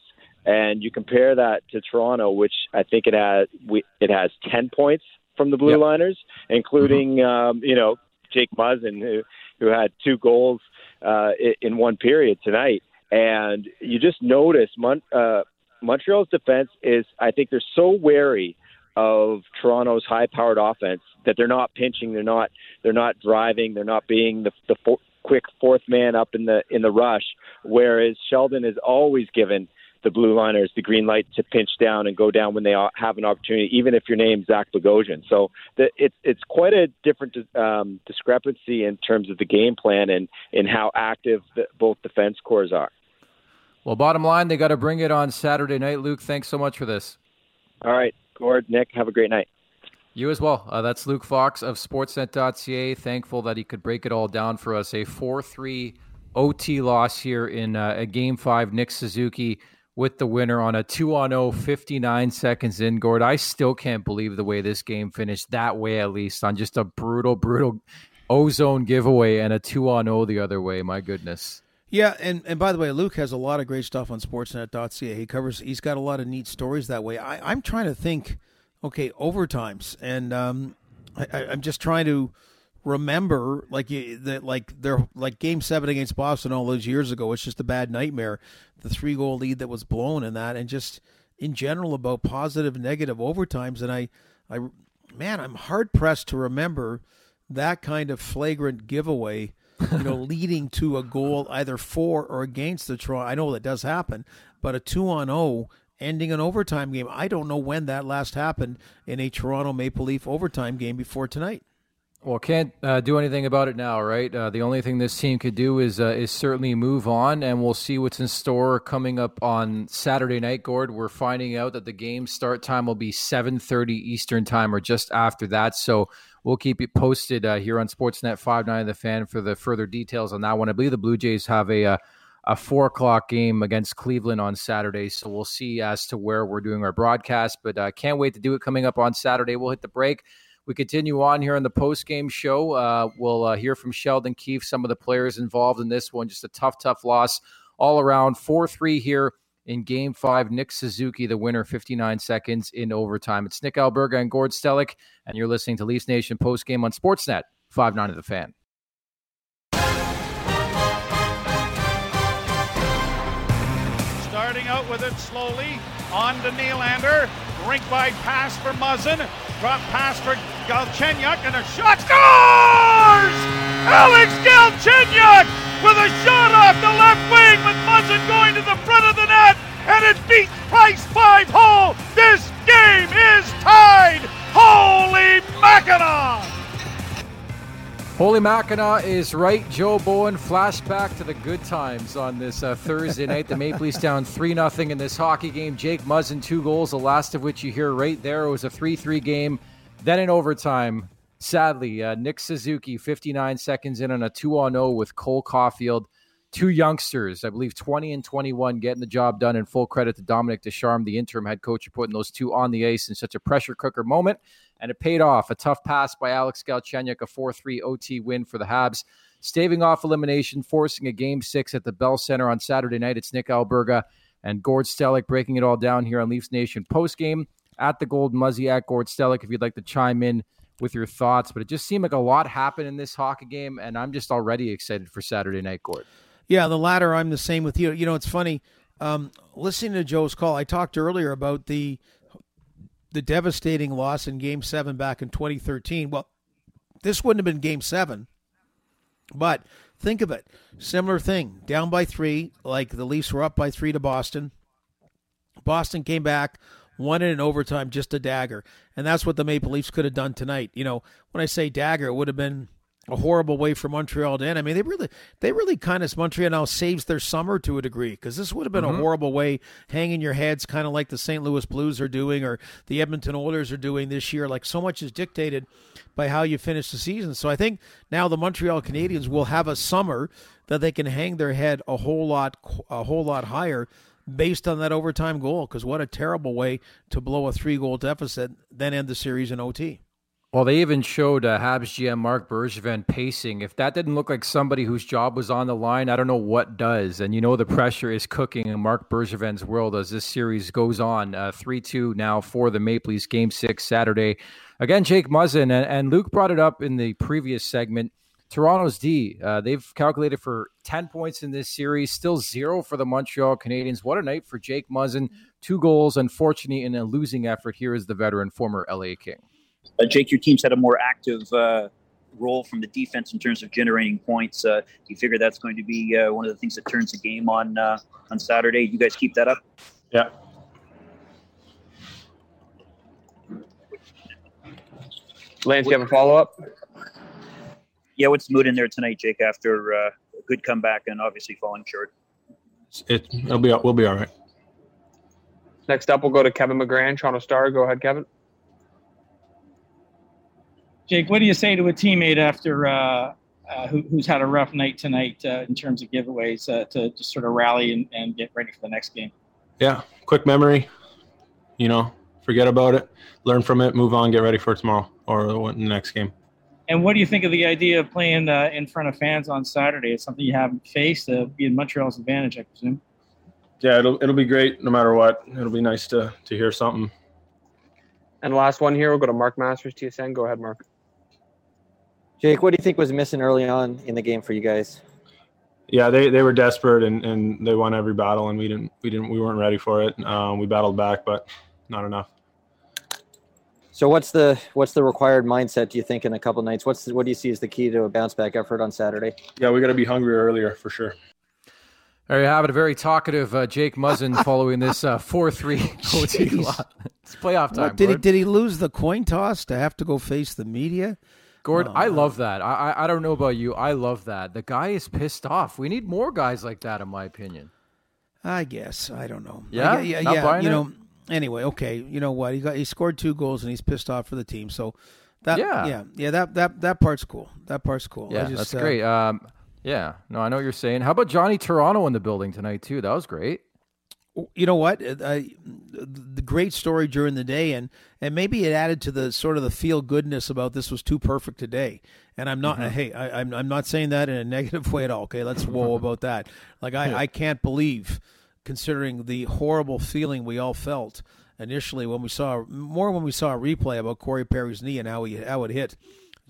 And you compare that to Toronto, which I think it has we, it has ten points from the Blue yep. Liners, including mm-hmm. um, you know Jake Muzzin, who who had two goals uh, in one period tonight. And you just notice Mon- uh, Montreal's defense is, I think, they're so wary of Toronto's high-powered offense that they're not pinching, they're not they're not driving, they're not being the the four, quick fourth man up in the in the rush. Whereas Sheldon is always given the blue liners the green light to pinch down and go down when they have an opportunity, even if your name's Zach Bogosian. So the, it's it's quite a different um, discrepancy in terms of the game plan and in how active the, both defense cores are. Well, bottom line, they got to bring it on Saturday night. Luke, thanks so much for this. All right, Gord, Nick, have a great night. You as well. Uh, that's Luke Fox of Sportsnet.ca. Thankful that he could break it all down for us. A 4 3 OT loss here in uh, a game five. Nick Suzuki with the winner on a 2 on 0, 59 seconds in. Gord, I still can't believe the way this game finished that way, at least on just a brutal, brutal ozone giveaway and a 2 on 0 the other way. My goodness. Yeah, and, and by the way, Luke has a lot of great stuff on Sportsnet.ca. He covers. He's got a lot of neat stories that way. I, I'm trying to think. Okay, overtimes, and um, I, I'm just trying to remember like that like they're like game seven against Boston all those years ago. It's just a bad nightmare. The three goal lead that was blown in that, and just in general about positive, negative overtimes. And I, I, man, I'm hard pressed to remember that kind of flagrant giveaway. you know, leading to a goal either for or against the Toronto. I know that does happen, but a two on zero oh ending an overtime game. I don't know when that last happened in a Toronto Maple Leaf overtime game before tonight. Well, can't uh, do anything about it now, right? Uh, the only thing this team could do is uh, is certainly move on, and we'll see what's in store coming up on Saturday night. Gord, we're finding out that the game start time will be seven thirty Eastern time, or just after that. So we'll keep you posted uh, here on Sportsnet five nine the fan for the further details on that one. I believe the Blue Jays have a uh, a four o'clock game against Cleveland on Saturday, so we'll see as to where we're doing our broadcast. But uh, can't wait to do it coming up on Saturday. We'll hit the break we continue on here on the post game show. Uh, we'll uh, hear from Sheldon Keefe, some of the players involved in this one. Just a tough, tough loss all around. 4 3 here in game five. Nick Suzuki, the winner, 59 seconds in overtime. It's Nick Alberga and Gord Stellick, and you're listening to Leafs Nation post game on Sportsnet 5 9 of the fan. Starting out with it slowly on to Nylander. Rink by pass for Muzzin. Drop pass for Galchenyuk and a shot scores! Alex Galchenyuk with a shot off the left wing with Muzzin going to the front of the net and it beats Price five hole. This game is tied. Holy Mackinaw! Holy Mackinaw is right. Joe Bowen flashback to the good times on this uh, Thursday night. The Maple Leafs down 3 0 in this hockey game. Jake Muzzin, two goals, the last of which you hear right there. It was a 3 3 game. Then in overtime, sadly, uh, Nick Suzuki, 59 seconds in on a 2 0 with Cole Caufield. Two youngsters, I believe 20 and 21, getting the job done. And full credit to Dominique Ducharme, the interim head coach, for putting those two on the ice in such a pressure cooker moment and it paid off. A tough pass by Alex Galchenyuk, a 4 3 OT win for the Habs, staving off elimination, forcing a game six at the Bell Center on Saturday night. It's Nick Alberga and Gord Stellick breaking it all down here on Leafs Nation post game at the Gold Muzzy at Gord Stellick if you'd like to chime in with your thoughts. But it just seemed like a lot happened in this hockey game, and I'm just already excited for Saturday night, Gord. Yeah, the latter, I'm the same with you. You know, it's funny. Um, listening to Joe's call, I talked earlier about the the devastating loss in Game Seven back in 2013. Well, this wouldn't have been Game Seven, but think of it: similar thing, down by three, like the Leafs were up by three to Boston. Boston came back, won it in overtime, just a dagger, and that's what the Maple Leafs could have done tonight. You know, when I say dagger, it would have been a horrible way for Montreal to end. I mean, they really, they really kind of Montreal now saves their summer to a degree because this would have been mm-hmm. a horrible way, hanging your heads, kind of like the St. Louis Blues are doing or the Edmonton Oilers are doing this year. Like so much is dictated by how you finish the season. So I think now the Montreal Canadiens will have a summer that they can hang their head a whole lot, a whole lot higher based on that overtime goal. Because what a terrible way to blow a three goal deficit, then end the series in OT. Well, they even showed uh, Habs GM Marc Bergevin pacing. If that didn't look like somebody whose job was on the line, I don't know what does. And you know the pressure is cooking in Marc Bergevin's world as this series goes on. Uh, 3 2 now for the Maple Leafs, game six Saturday. Again, Jake Muzzin, and, and Luke brought it up in the previous segment. Toronto's D, uh, they've calculated for 10 points in this series, still zero for the Montreal Canadiens. What a night for Jake Muzzin. two goals. Unfortunately, in a losing effort, here is the veteran former LA King. Uh, Jake, your team's had a more active uh, role from the defense in terms of generating points. Uh, do you figure that's going to be uh, one of the things that turns the game on uh, on Saturday? You guys keep that up? Yeah. Lance, you have a follow up? Yeah, what's the mood in there tonight, Jake? After uh, a good comeback and obviously falling short. It, it'll be we'll be all right. Next up, we'll go to Kevin McGran, Toronto Star. Go ahead, Kevin. Jake, what do you say to a teammate after uh, uh, who, who's had a rough night tonight uh, in terms of giveaways uh, to just sort of rally and, and get ready for the next game? Yeah, quick memory. You know, forget about it, learn from it, move on, get ready for tomorrow or the next game. And what do you think of the idea of playing uh, in front of fans on Saturday? It's something you haven't faced. Uh, be in Montreal's advantage, I presume. Yeah, it'll it'll be great no matter what. It'll be nice to to hear something. And last one here, we'll go to Mark Masters, TSN. Go ahead, Mark. Jake, what do you think was missing early on in the game for you guys? Yeah, they, they were desperate and, and they won every battle, and we didn't we didn't we weren't ready for it. Um, we battled back, but not enough. So what's the what's the required mindset? Do you think in a couple nights? What's the, what do you see as the key to a bounce back effort on Saturday? Yeah, we got to be hungry earlier for sure. There you have it. A very talkative uh, Jake Muzzin following this uh, four three OT loss. It's playoff time. What, did he did he lose the coin toss to have to go face the media? Gord, oh, I love that. I, I I don't know about you. I love that. The guy is pissed off. We need more guys like that, in my opinion. I guess I don't know. Yeah, I, yeah, yeah. You know, anyway, okay. You know what? He got he scored two goals and he's pissed off for the team. So that yeah, yeah, yeah that that that part's cool. That part's cool. Yeah, just, that's uh, great. Um, yeah, no, I know what you're saying. How about Johnny Toronto in the building tonight too? That was great. You know what? Uh, the great story during the day, and and maybe it added to the sort of the feel goodness about this was too perfect today. And I'm not. Mm-hmm. Hey, I, I'm I'm not saying that in a negative way at all. Okay, let's whoa about that. Like I I can't believe considering the horrible feeling we all felt initially when we saw more when we saw a replay about Corey Perry's knee and how he how it hit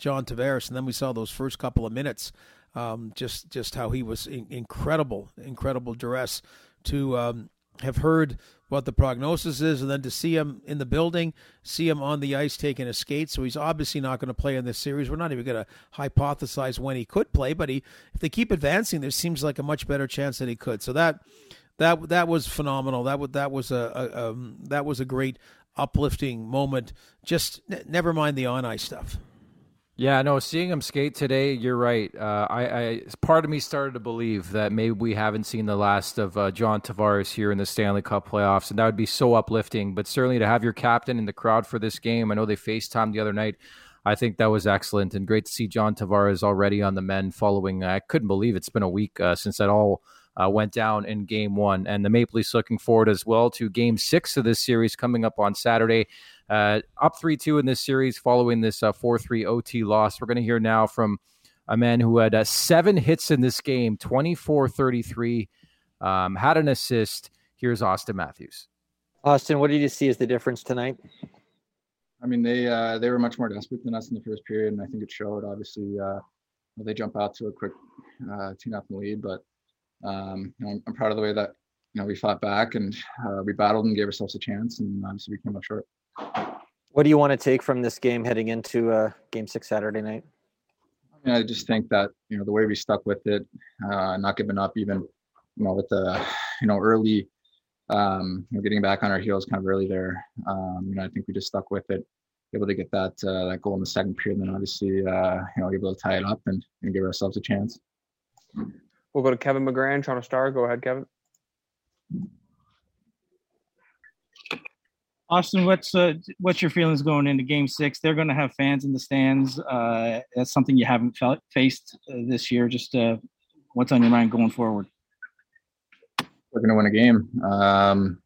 John Tavares, and then we saw those first couple of minutes, um, just just how he was in, incredible, incredible duress to um, have heard what the prognosis is, and then to see him in the building, see him on the ice taking a skate. So he's obviously not going to play in this series. We're not even going to hypothesize when he could play, but he, if they keep advancing, there seems like a much better chance that he could. So that that that was phenomenal. That was that was a, a um, that was a great uplifting moment. Just n- never mind the on ice stuff. Yeah, no, seeing him skate today, you're right. Uh, I, I, part of me started to believe that maybe we haven't seen the last of uh, John Tavares here in the Stanley Cup playoffs, and that would be so uplifting. But certainly to have your captain in the crowd for this game, I know they FaceTime the other night. I think that was excellent and great to see John Tavares already on the men following. I couldn't believe it's been a week uh, since that all uh, went down in game one. And the Maple Leafs looking forward as well to game six of this series coming up on Saturday. Uh, up 3 2 in this series following this uh, 4 3 OT loss. We're going to hear now from a man who had uh, seven hits in this game, 24 33, um, had an assist. Here's Auston Matthews. Auston, what did you see as the difference tonight? I mean, they uh, they were much more desperate than us in the first period, and I think it showed. Obviously, uh, they jump out to a quick uh, two nothing lead, but um, you know, I'm, I'm, proud of the way that you know we fought back and uh, we battled and gave ourselves a chance, and obviously we came up short. What do you want to take from this game heading into uh, Game Six Saturday night? I, mean, I just think that you know the way we stuck with it, uh, not giving up, even you know with the you know early, um, you know, getting back on our heels kind of early there. Um, you know, I think we just stuck with it, able to get that uh, that goal in the second period, and then obviously uh, you know able to tie it up and, and give ourselves a chance. We'll go to Kevin McGran, Toronto Star. Go ahead, Kevin. Auston, what's uh, what's your feelings going into Game Six? They're going to have fans in the stands. Uh, that's something you haven't felt, faced uh, this year. Just uh, what's on your mind going forward? We're going to win a game. Um,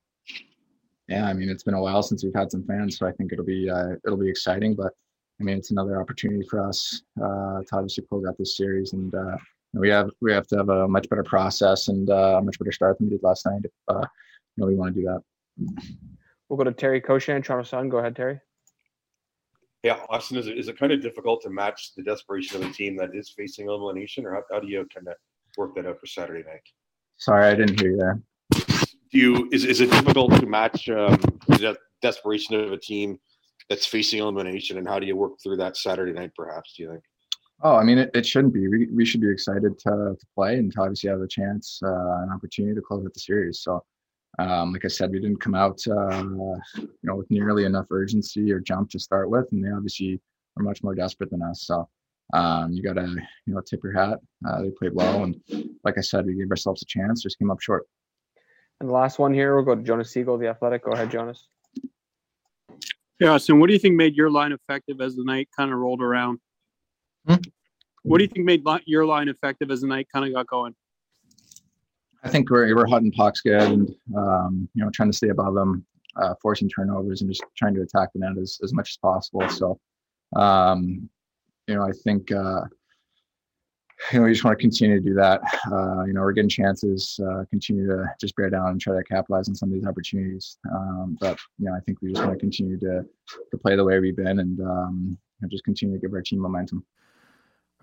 yeah, I mean it's been a while since we've had some fans, so I think it'll be uh, it'll be exciting. But I mean it's another opportunity for us uh, to obviously close out this series and we have we have to have a much better process and uh, a much better start than we did last night if uh, you know we want to do that. We'll go to Terry Koshan, Toronto Sun. Go ahead, Terry. Yeah, Auston, is it, is it kind of difficult to match the desperation of a team that is facing elimination, or how, how do you kind of work that out for Saturday night? Sorry, I didn't hear you there. do you is, is it difficult to match um, the desperation of a team that's facing elimination, and how do you work through that Saturday night? Perhaps do you think? Oh, I mean, it, it shouldn't be. We, we should be excited to, to play and to obviously have a chance, uh, an opportunity to close out the series. So, um, like I said, we didn't come out, uh, you know, with nearly enough urgency or jump to start with, and they obviously are much more desperate than us. So, um, you got to, you know, tip your hat. Uh, they played well, and like I said, we gave ourselves a chance, just came up short. And the last one here, we'll go to Jonas Siegel, the Athletic. Go ahead, Jonas. Yeah, so what do you think made your line effective as the night kind of rolled around? Hmm? What do you think made your line effective as the night kind of got going? I think we're we're hunting pucks good, and um, you know, trying to stay above them, uh, forcing turnovers, and just trying to attack the net as, as much as possible. So, um, you know, I think uh, you know we just want to continue to do that. Uh, you know, we're getting chances, uh, continue to just bear down and try to capitalize on some of these opportunities. Um, but you know, I think we just want to continue to to play the way we've been, and um, and just continue to give our team momentum.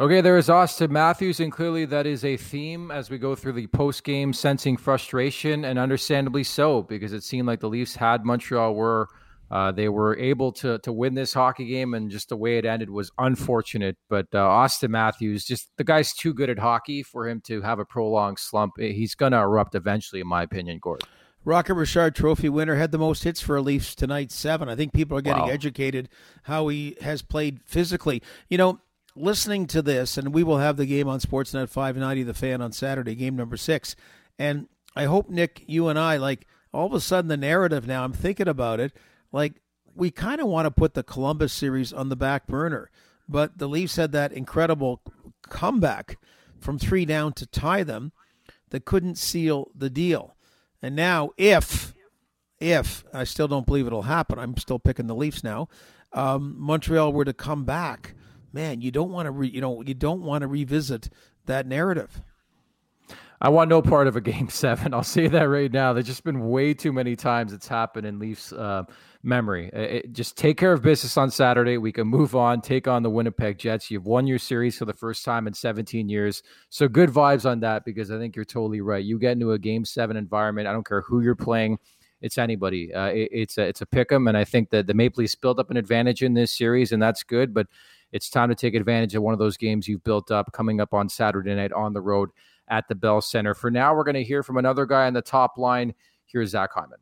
Okay, there is Auston Matthews, and clearly that is a theme as we go through the post game, sensing frustration, and understandably so, because it seemed like the Leafs had Montreal were uh, they were able to to win this hockey game, and just the way it ended was unfortunate. But uh, Auston Matthews, just the guy's too good at hockey for him to have a prolonged slump. He's going to erupt eventually, in my opinion, Gord. Rocket Richard Trophy winner had the most hits for Leafs tonight, seven. I think people are getting Wow. educated how he has played physically. You know, listening to this, and we will have the game on Sportsnet 590, the fan on Saturday, game number six. And I hope, Nick, you and I, like, all of a sudden the narrative now, I'm thinking about it, like, we kind of want to put the Columbus series on the back burner. But the Leafs had that incredible comeback from three down to tie them that couldn't seal the deal. And now, if, if, I still don't believe it'll happen, I'm still picking the Leafs now, um, Montreal were to come back, man, you don't want to, re, you know, you don't want to revisit that narrative. I want no part of a game seven. I'll say that right now. There's just been way too many times it's happened in Leafs uh, memory. It, just take care of business on Saturday. We can move on, take on the Winnipeg Jets. You've won your series for the first time in 17 years. So good vibes on that because I think you're totally right. You get into a game seven environment. I don't care who you're playing. It's anybody. Uh, it- it's a it's a pick 'em, and I think that the Maple Leafs built up an advantage in this series, and that's good. But it's time to take advantage of one of those games you've built up coming up on Saturday night on the road at the Bell Center. For now, we're going to hear from another guy on the top line. Here's Zach Hyman.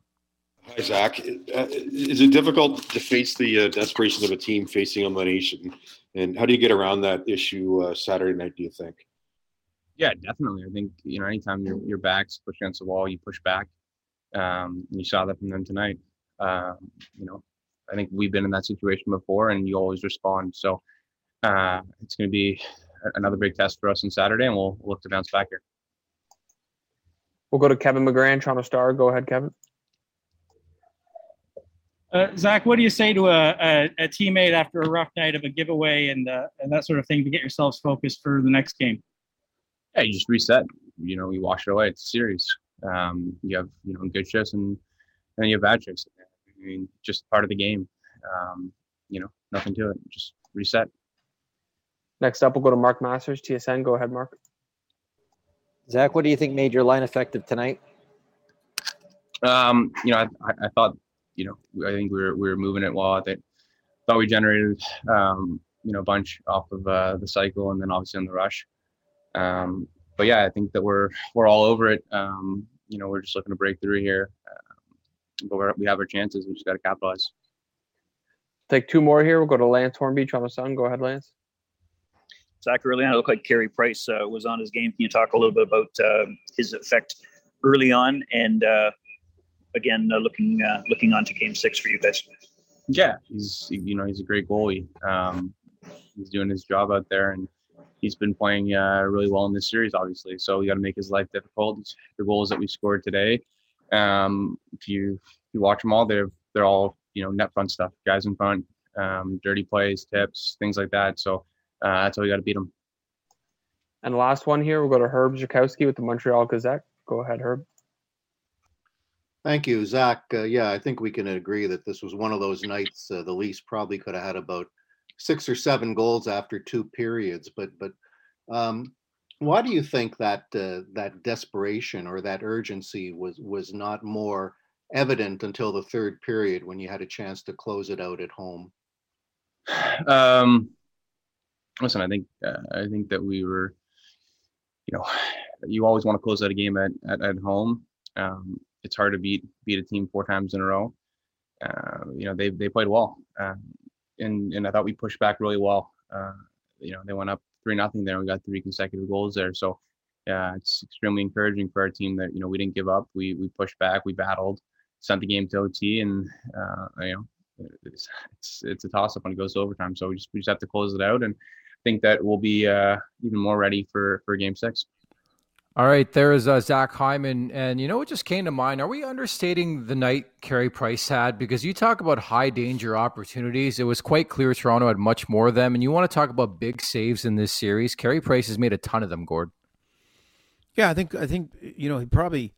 Hi, Zach. Uh, Is it difficult to face the uh, desperation of a team facing elimination? And how do you get around that issue uh, Saturday night, do you think? Yeah, definitely. I think you know, anytime your your back's pushed against the wall, you push back. Um, and you saw that from them tonight. Um, you know, I think we've been in that situation before, and you always respond. So uh, it's going to be another big test for us on Saturday, and we'll, we'll look to bounce back here. We'll go to Kevin McGran, Toronto Star. Go ahead, Kevin. Uh, Zach, what do you say to a, a, a teammate after a rough night of a giveaway and uh, and that sort of thing to get yourselves focused for the next game? Yeah, you just reset. You know, you wash it away. It's a series. Um, you have you know good shifts and then you have bad shifts. I mean, just part of the game. Um, you know, nothing to it. Just reset. Next up, we'll go to Mark Masters, TSN. Go ahead, Mark. Zach, what do you think made your line effective tonight? Um, you know, I, I, I thought, you know, I think we were we were moving it well. I think, thought we generated, um, you know, a bunch off of uh, the cycle and then obviously on the rush. Um, but yeah, I think that we're we're all over it. Um, you know, we're just looking to break through here, um, but we're, we have our chances. We just got to capitalize. Take two more here. We'll go to Lance Hornby, Toronto Sun. Go ahead, Lance. Zach early on, it looked like Carey Price uh, was on his game. Can you talk a little bit about uh, his effect early on, and uh, again uh, looking uh, looking on to Game Six for you guys? Yeah, he's you know he's a great goalie. Um, he's doing his job out there, and he's been playing uh, really well in this series, obviously. So we got to make his life difficult. The goals that we scored today, um, if you if you watch them all, they're they're all you know net front stuff, guys in front, um, dirty plays, tips, things like that. So uh, that's how we got to beat them. And last one here, we'll go to Herb Zurkowsky with the Montreal Gazette. Go ahead, Herb. Thank you, Zach. Uh, yeah, I think we can agree that this was one of those nights uh, the Leafs probably could have had about six or seven goals after two periods. But but um, why do you think that uh, that desperation or that urgency was was not more evident until the third period when you had a chance to close it out at home? Um, listen, I think uh, I think that we were, you know, you always want to close out a game at at, at home. Um, it's hard to beat beat a team four times in a row. Uh, you know, they they played well, uh, and and I thought we pushed back really well. Uh, you know, they went up three nothing there. We got three consecutive goals there. So, yeah, it's extremely encouraging for our team that you know we didn't give up. We we pushed back. We battled, sent the game to OT, and uh, you know, it's it's, it's a toss up when it goes to overtime. So we just we just have to close it out, and think that we'll be uh, even more ready for for game six. All right, there is uh, Zach Hyman, and you know what just came to mind? Are we understating the night Carey Price had? Because you talk about high danger opportunities, it was quite clear Toronto had much more of them, and you want to talk about big saves in this series. Carey Price has made a ton of them, Gord. Yeah, I think I think you know he probably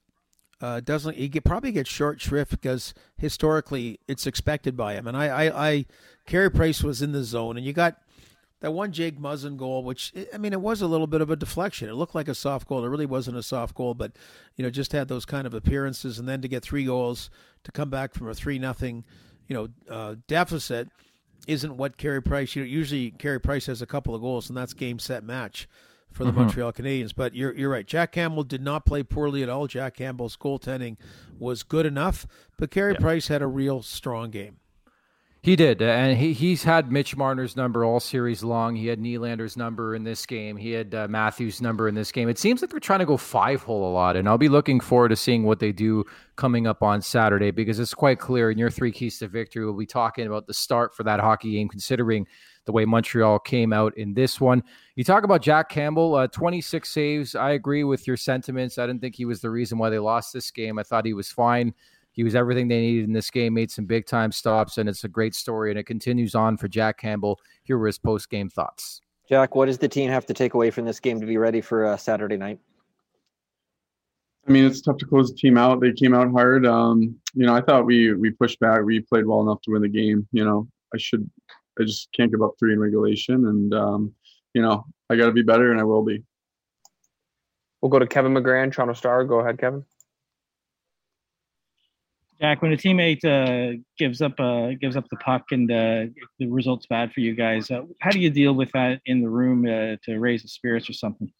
uh, doesn't. He get, probably gets short shrift because historically it's expected by him, and I I, I Carey Price was in the zone, and you got that one Jake Muzzin goal, which I mean, it was a little bit of a deflection. It looked like a soft goal. It really wasn't a soft goal, but you know, just had those kind of appearances, and then to get three goals to come back from a three nothing, you know, uh, deficit isn't what Carey Price. You know, usually Carey Price has a couple of goals, and that's game set match for the mm-hmm. Montreal Canadiens. But you're you're right. Jack Campbell did not play poorly at all. Jack Campbell's goaltending was good enough, but Carey Price had a real strong game. He did, and he he's had Mitch Marner's number all series long. He had Nylander's number in this game. He had uh, Matthews' number in this game. It seems like they're trying to go five hole a lot, and I'll be looking forward to seeing what they do coming up on Saturday because it's quite clear in your three keys to victory. We'll be talking about the start for that hockey game, considering the way Montreal came out in this one. You talk about Jack Campbell, uh, 26 saves. I agree with your sentiments. I didn't think he was the reason why they lost this game. I thought he was fine. He was everything they needed in this game, made some big time stops, and it's a great story. And it continues on for Jack Campbell. Here were his post game thoughts. Jack, what does the team have to take away from this game to be ready for uh, Saturday night? I mean, it's tough to close the team out. They came out hard. Um, you know, I thought we we pushed back. We played well enough to win the game. You know, I should, I just can't give up three in regulation, and um, you know, I got to be better, and I will be. We'll go to Kevin McGran, Toronto Star. Go ahead, Kevin. Jack, when a teammate uh, gives up uh, gives up the puck and uh, the result's bad for you guys, uh, how do you deal with that in the room uh, to raise the spirits or something?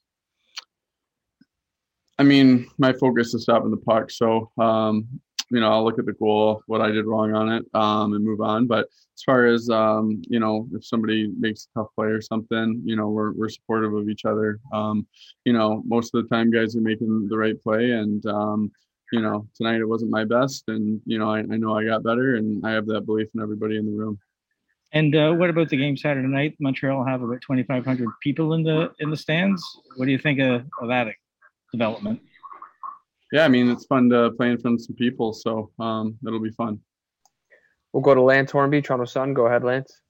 I mean, my focus is stopping the puck, so um, you know I'll look at the goal, what I did wrong on it, um, and move on. But as far as um, you know, if somebody makes a tough play or something, you know, we're we're supportive of each other. Um, you know, most of the time, guys are making the right play, and um, you know, tonight it wasn't my best, and you know, I, I know I got better, and I have that belief in everybody in the room. And uh, what about the game Saturday night? Montreal will have about 2,500 people in the in the stands. What do you think of, of that development? Yeah, I mean it's fun to play in front of some people, so um, it'll be fun. We'll go to Lance Hornby, Toronto Sun. Go ahead, Lance.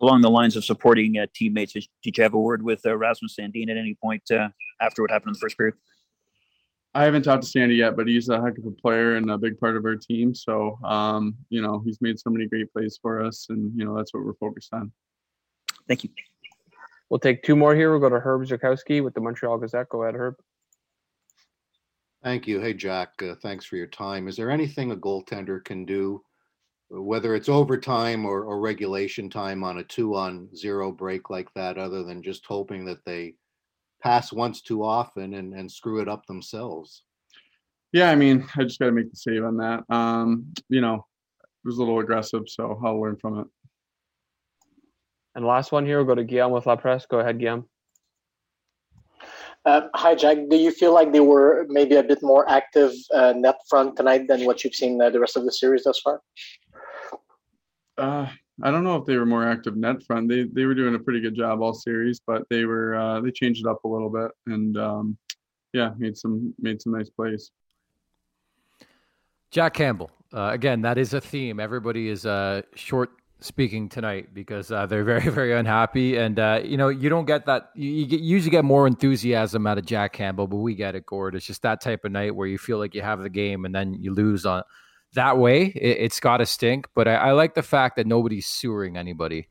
Along the lines of supporting uh, teammates, did you have a word with uh, Rasmus Sandin at any point uh, after what happened in the first period? I haven't talked to Sandy yet, but he's a heck of a player and a big part of our team. So, um, you know, he's made so many great plays for us, and you know that's what we're focused on. Thank you. We'll take two more here. We'll go to Herb Zurkowsky with the Montreal Gazette. Go ahead, Herb. Thank you. Hey, Jack. Uh, thanks for your time. Is there anything a goaltender can do, whether it's overtime or, or regulation time on a two-on-zero break like that, other than just hoping that they pass once too often and, and screw it up themselves. Yeah, I mean, I just got to make the save on that. Um, you know, it was a little aggressive, so I'll learn from it. And last one here, we'll go to Guillaume with La Presse. Go ahead, Guillaume. Uh, hi, Jack. Do you feel like they were maybe a bit more active uh, net front tonight than what you've seen uh, the rest of the series thus far? Uh, I don't know if they were more active net front. They they were doing a pretty good job all series, but they were uh, they changed it up a little bit and um, yeah, made some made some nice plays. Jack Campbell. Uh, again, that is a theme. Everybody is uh, short speaking tonight because uh, they're very, very unhappy. And, uh, you know, you don't get that. You, you, get, you, usually get more enthusiasm out of Jack Campbell, but we get it, Gord. It's just that type of night where you feel like you have the game and then you lose on that way, it, has got to stink. But I, I, like the fact that nobody's sewering anybody.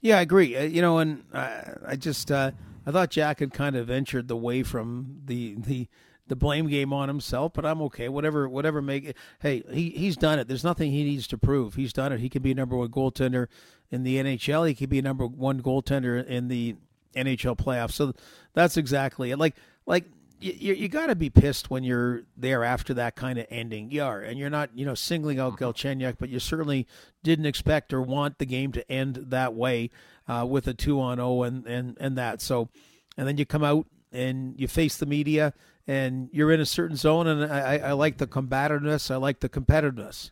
Yeah, I agree. Uh, you know, and I just uh, I thought Jack had kind of ventured away from the the the blame game on himself, but I'm okay. Whatever, whatever. Make it. Hey, he he's done it. There's nothing he needs to prove. He's done it. He can be a number one goaltender in the NHL. He could be a number one goaltender in the NHL playoffs. So that's exactly it. Like like you, you got to be pissed when you're there after that kind of ending. You are, and you're not, you know, singling out Mm-hmm. Galchenyuk, but you certainly didn't expect or want the game to end that way uh, with a two on zero and and and that. So, and then you come out and you face the media, and you're in a certain zone, and I, I I like the combativeness. I like the competitiveness.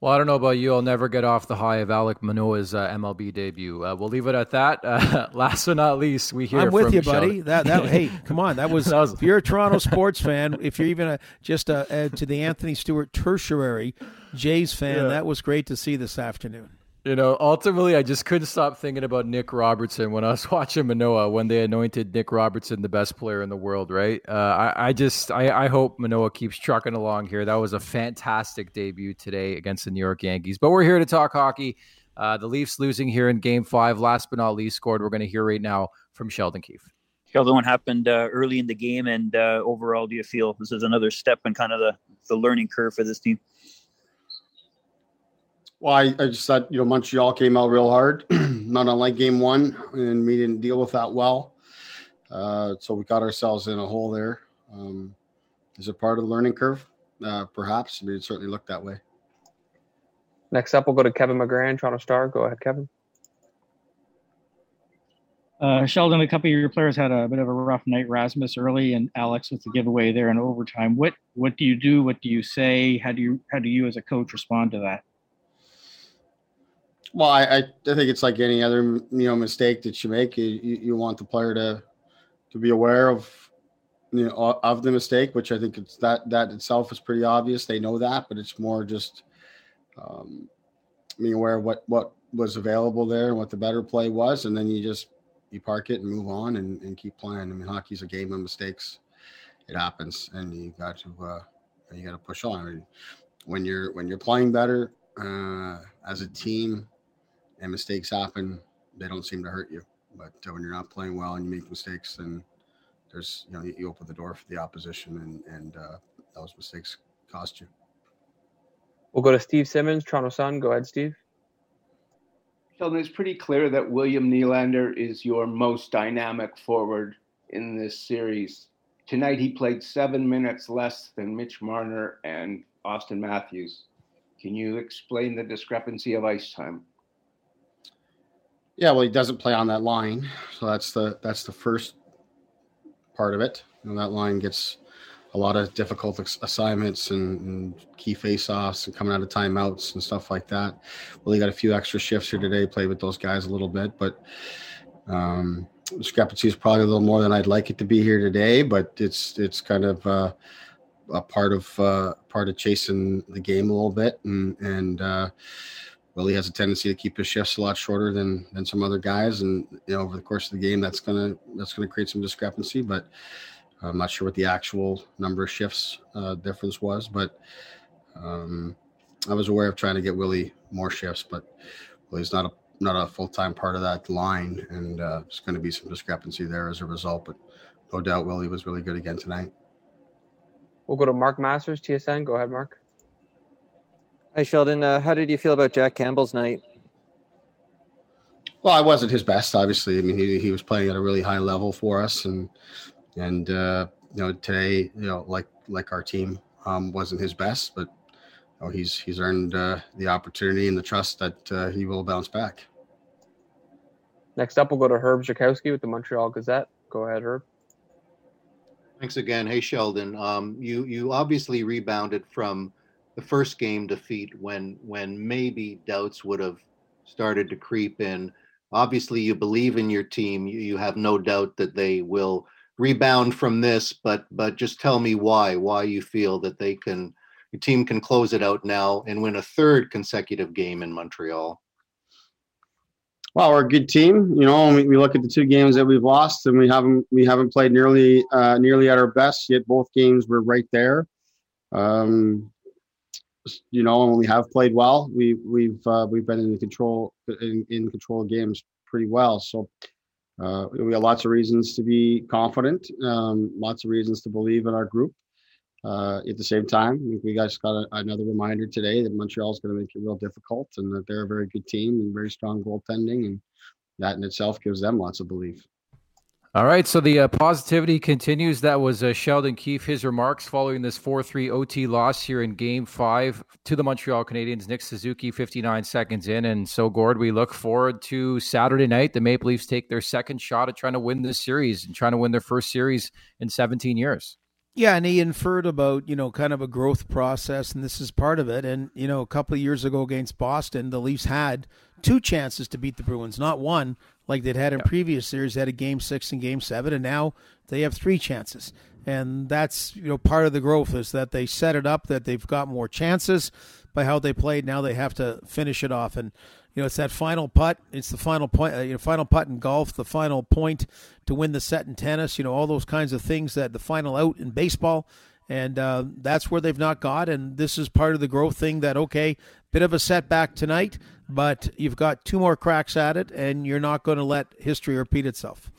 Well, I don't know about you. I'll never get off the high of Alek Manoah's uh, MLB debut. Uh, we'll leave it at that. Uh, last but not least, we hear I'm with from you, buddy. Sheldon- That that hey, come on. That was, That was- if you're a Toronto sports fan, if you're even a, just a, a, to the Anthony Stewart tertiary Jays fan, Yeah. that was great to see this afternoon. You know, ultimately, I just couldn't stop thinking about Nick Robertson when I was watching Manoah when they anointed Nick Robertson the best player in the world. Right? Uh, I, I just, I, I hope Manoah keeps trucking along here. That was a fantastic debut today against the New York Yankees. But we're here to talk hockey. Uh, the Leafs losing here in Game Five. Last but not least, scored. We're going to hear right now from Sheldon Keefe. Sheldon, what happened uh, early in the game, and uh, overall, do you feel this is another step in kind of the, the learning curve for this team? Well, I, I just thought, you know, Montreal came out real hard, not unlike game one, and we didn't deal with that well. Uh, so we got ourselves in a hole there. Um, is it part of the learning curve? Uh, perhaps. I mean, it certainly looked that way. Next up, we'll go to Kevin McGran, Toronto Star. Go ahead, Kevin. Uh, Sheldon, a couple of your players had a bit of a rough night. Rasmus early and Alex with the giveaway there in overtime. What what do you do? What do you say? How do you how do you as a coach respond to that? Well, I, I, think it's like any other you know mistake that you make. You, you, you want the player to to be aware of you know of the mistake, which I think it's that that itself is pretty obvious. They know that, but it's more just um, being aware of what what was available there and what the better play was, and then you just you park it and move on and, and keep playing. I mean, hockey's a game of mistakes. It happens, and you got to uh, you got to push on. I mean, when you're when you're playing better uh, as a team, and mistakes happen, they don't seem to hurt you. But uh, when you're not playing well and you make mistakes, then there's you know you, you open the door for the opposition, and and uh, those mistakes cost you. We'll go to Steve Simmons, Toronto Sun. Go ahead, Steve. Sheldon, it's pretty clear that William Nylander is your most dynamic forward in this series. Tonight, he played seven minutes less than Mitch Marner and Auston Matthews. Can you explain the discrepancy of ice time? Yeah, well, he doesn't play on that line, so that's the that's the first part of it. Know, that line gets a lot of difficult assignments and, and key face-offs and coming out of timeouts and stuff like that. Well, he got a few extra shifts here today, played with those guys a little bit, but um, discrepancy is probably a little more than I'd like it to be here today. But it's it's kind of uh, a part of uh, part of chasing the game a little bit, and and uh, Willie has a tendency to keep his shifts a lot shorter than than some other guys, and you know over the course of the game, that's gonna that's gonna create some discrepancy. But I'm not sure what the actual number of shifts uh, difference was, but um, I was aware of trying to get Willie more shifts, but Willie's not a not a full time part of that line, and uh, there's going to be some discrepancy there as a result. But no doubt, Willie was really good again tonight. We'll go to Mark Masters, TSN. Go ahead, Mark. Hi, Sheldon. Uh, how did you feel about Jack Campbell's night? Well, I wasn't his best, obviously. I mean, he, he was playing at a really high level for us, and and uh, you know today, you know, like like our team um, wasn't his best, but you know, he's he's earned uh, the opportunity and the trust that uh, he will bounce back. Next up, we'll go to Herb Zurkowsky with the Montreal Gazette. Go ahead, Herb. Thanks again. Hey, Sheldon. Um, you you obviously rebounded from the first game defeat when when maybe doubts would have started to creep in. Obviously, you believe in your team. You, you have no doubt that they will rebound from this. But but just tell me why why you feel that they can your team can close it out now and win a third consecutive game in Montreal. Well, we're a good team, you know. We, we look at the two games that we've lost, and we haven't we haven't played nearly uh, nearly at our best yet. Both games were right there. Um, you know, when we have played well, we we've uh, we've been in control in, in control games pretty well. So uh, we have lots of reasons to be confident, um, lots of reasons to believe in our group. Uh, at the same time, we guys got a, another reminder today that Montreal is going to make it real difficult and that they're a very good team and very strong goaltending. And that in itself gives them lots of belief. All right, so the uh, positivity continues. That was uh, Sheldon Keefe, his remarks following this 4 3 OT loss here in game five to the Montreal Canadiens. Nick Suzuki, 59 seconds in. And so, Gord, we look forward to Saturday night. The Maple Leafs take their second shot at trying to win this series and trying to win their first series in 17 years. Yeah, and he inferred about, you know, kind of a growth process, and this is part of it. And, you know, a couple of years ago against Boston, the Leafs had two chances to beat the Bruins, not one like they'd had in yeah. previous series. They had a game six and game seven, and now they have three chances. And that's, you know, part of the growth is that they set it up that they've got more chances by how they played. Now they have to finish it off. And, you know, it's that final putt. It's the final point, uh, you know, final putt in golf, the final point to win the set in tennis. You know, all those kinds of things that the final out in baseball, and uh, that's where they've not got. And this is part of the growth thing. That okay, bit of a setback tonight, but you've got two more cracks at it, and you're not going to let history repeat itself.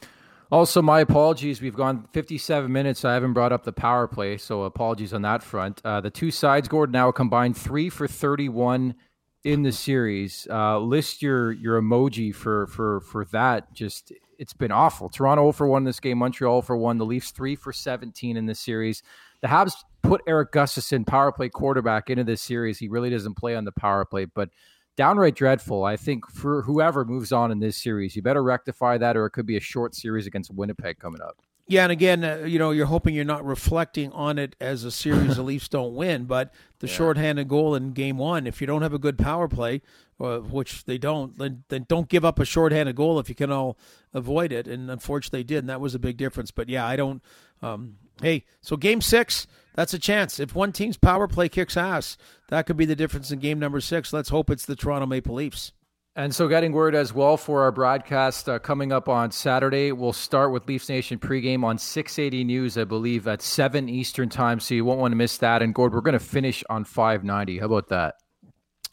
Also, my apologies. We've gone 57 minutes. I haven't brought up the power play, so apologies on that front. Uh, the two sides, Gordon, now combined three for 31 in the series. Uh, list your your emoji for for for that. Just it's been awful. Toronto for one this game. Montreal for one. The Leafs three for seventeen in this series. The Habs put Erik Gustafsson, power play quarterback, into this series. He really doesn't play on the power play, but downright dreadful. I think for whoever moves on in this series, you better rectify that, or it could be a short series against Winnipeg coming up. Yeah, and again, uh, you know, you're hoping you're not reflecting on it as a series the Leafs don't win, but the yeah. shorthanded goal in Game One, if you don't have a good power play, uh, which they don't, then, then don't give up a shorthanded goal if you can all avoid it. And unfortunately, they did, and that was a big difference. But yeah, I don't. Um, hey, so Game Six, that's a chance. If one team's power play kicks ass, that could be the difference in Game Number Six. Let's hope it's the Toronto Maple Leafs. And so, getting word as well for our broadcast uh, coming up on Saturday. We'll start with Leafs Nation pregame on 680 News, I believe, at 7 Eastern Time. So, you won't want to miss that. And, Gord, we're going to finish on 590. How about that?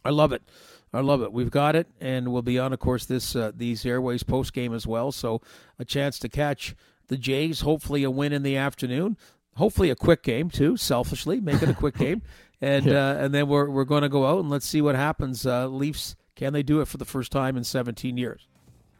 I love it. I love it. We've got it, and we'll be on, of course, this uh, these airways post game as well. So, a chance to catch the Jays. Hopefully, a win in the afternoon. Hopefully, a quick game too. Selfishly, make it a quick game, and yeah. uh, and then we're we're going to go out and let's see what happens. Uh, Leafs can they do it for the first time in 17 years?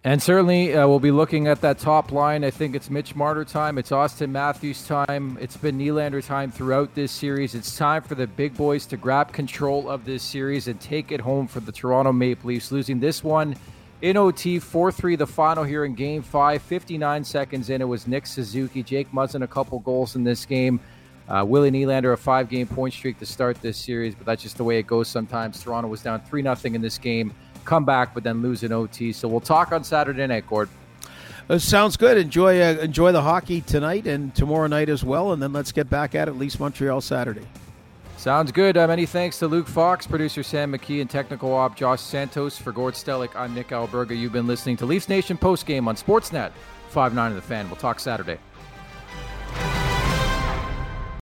And certainly, uh, we'll be looking at that top line. I think it's Mitch Marner time. It's Auston Matthews time. It's been Nylander time throughout this series. It's time for the big boys to grab control of this series and take it home for the Toronto Maple Leafs, losing this one in OT 4 3, the final here in game five. 59 seconds in, it was Nick Suzuki. Jake Muzzin, a couple goals in this game. Uh, Willie Nylander, a five game point streak to start this series, but that's just the way it goes sometimes. Toronto was down 3 0 in this game, come back, but then lose in OT. So we'll talk on Saturday night, Gord. Uh, sounds good. Enjoy uh, enjoy the hockey tonight and tomorrow night as well, and then let's get back at it, at least Montreal Saturday. Sounds good. Uh, many thanks to Luke Fox, producer Sam McKee, and technical op Josh Santos. For Gord Stellick, I'm Nick Alberga. You've been listening to Leafs Nation postgame on Sportsnet 5 9 of the fan. We'll talk Saturday.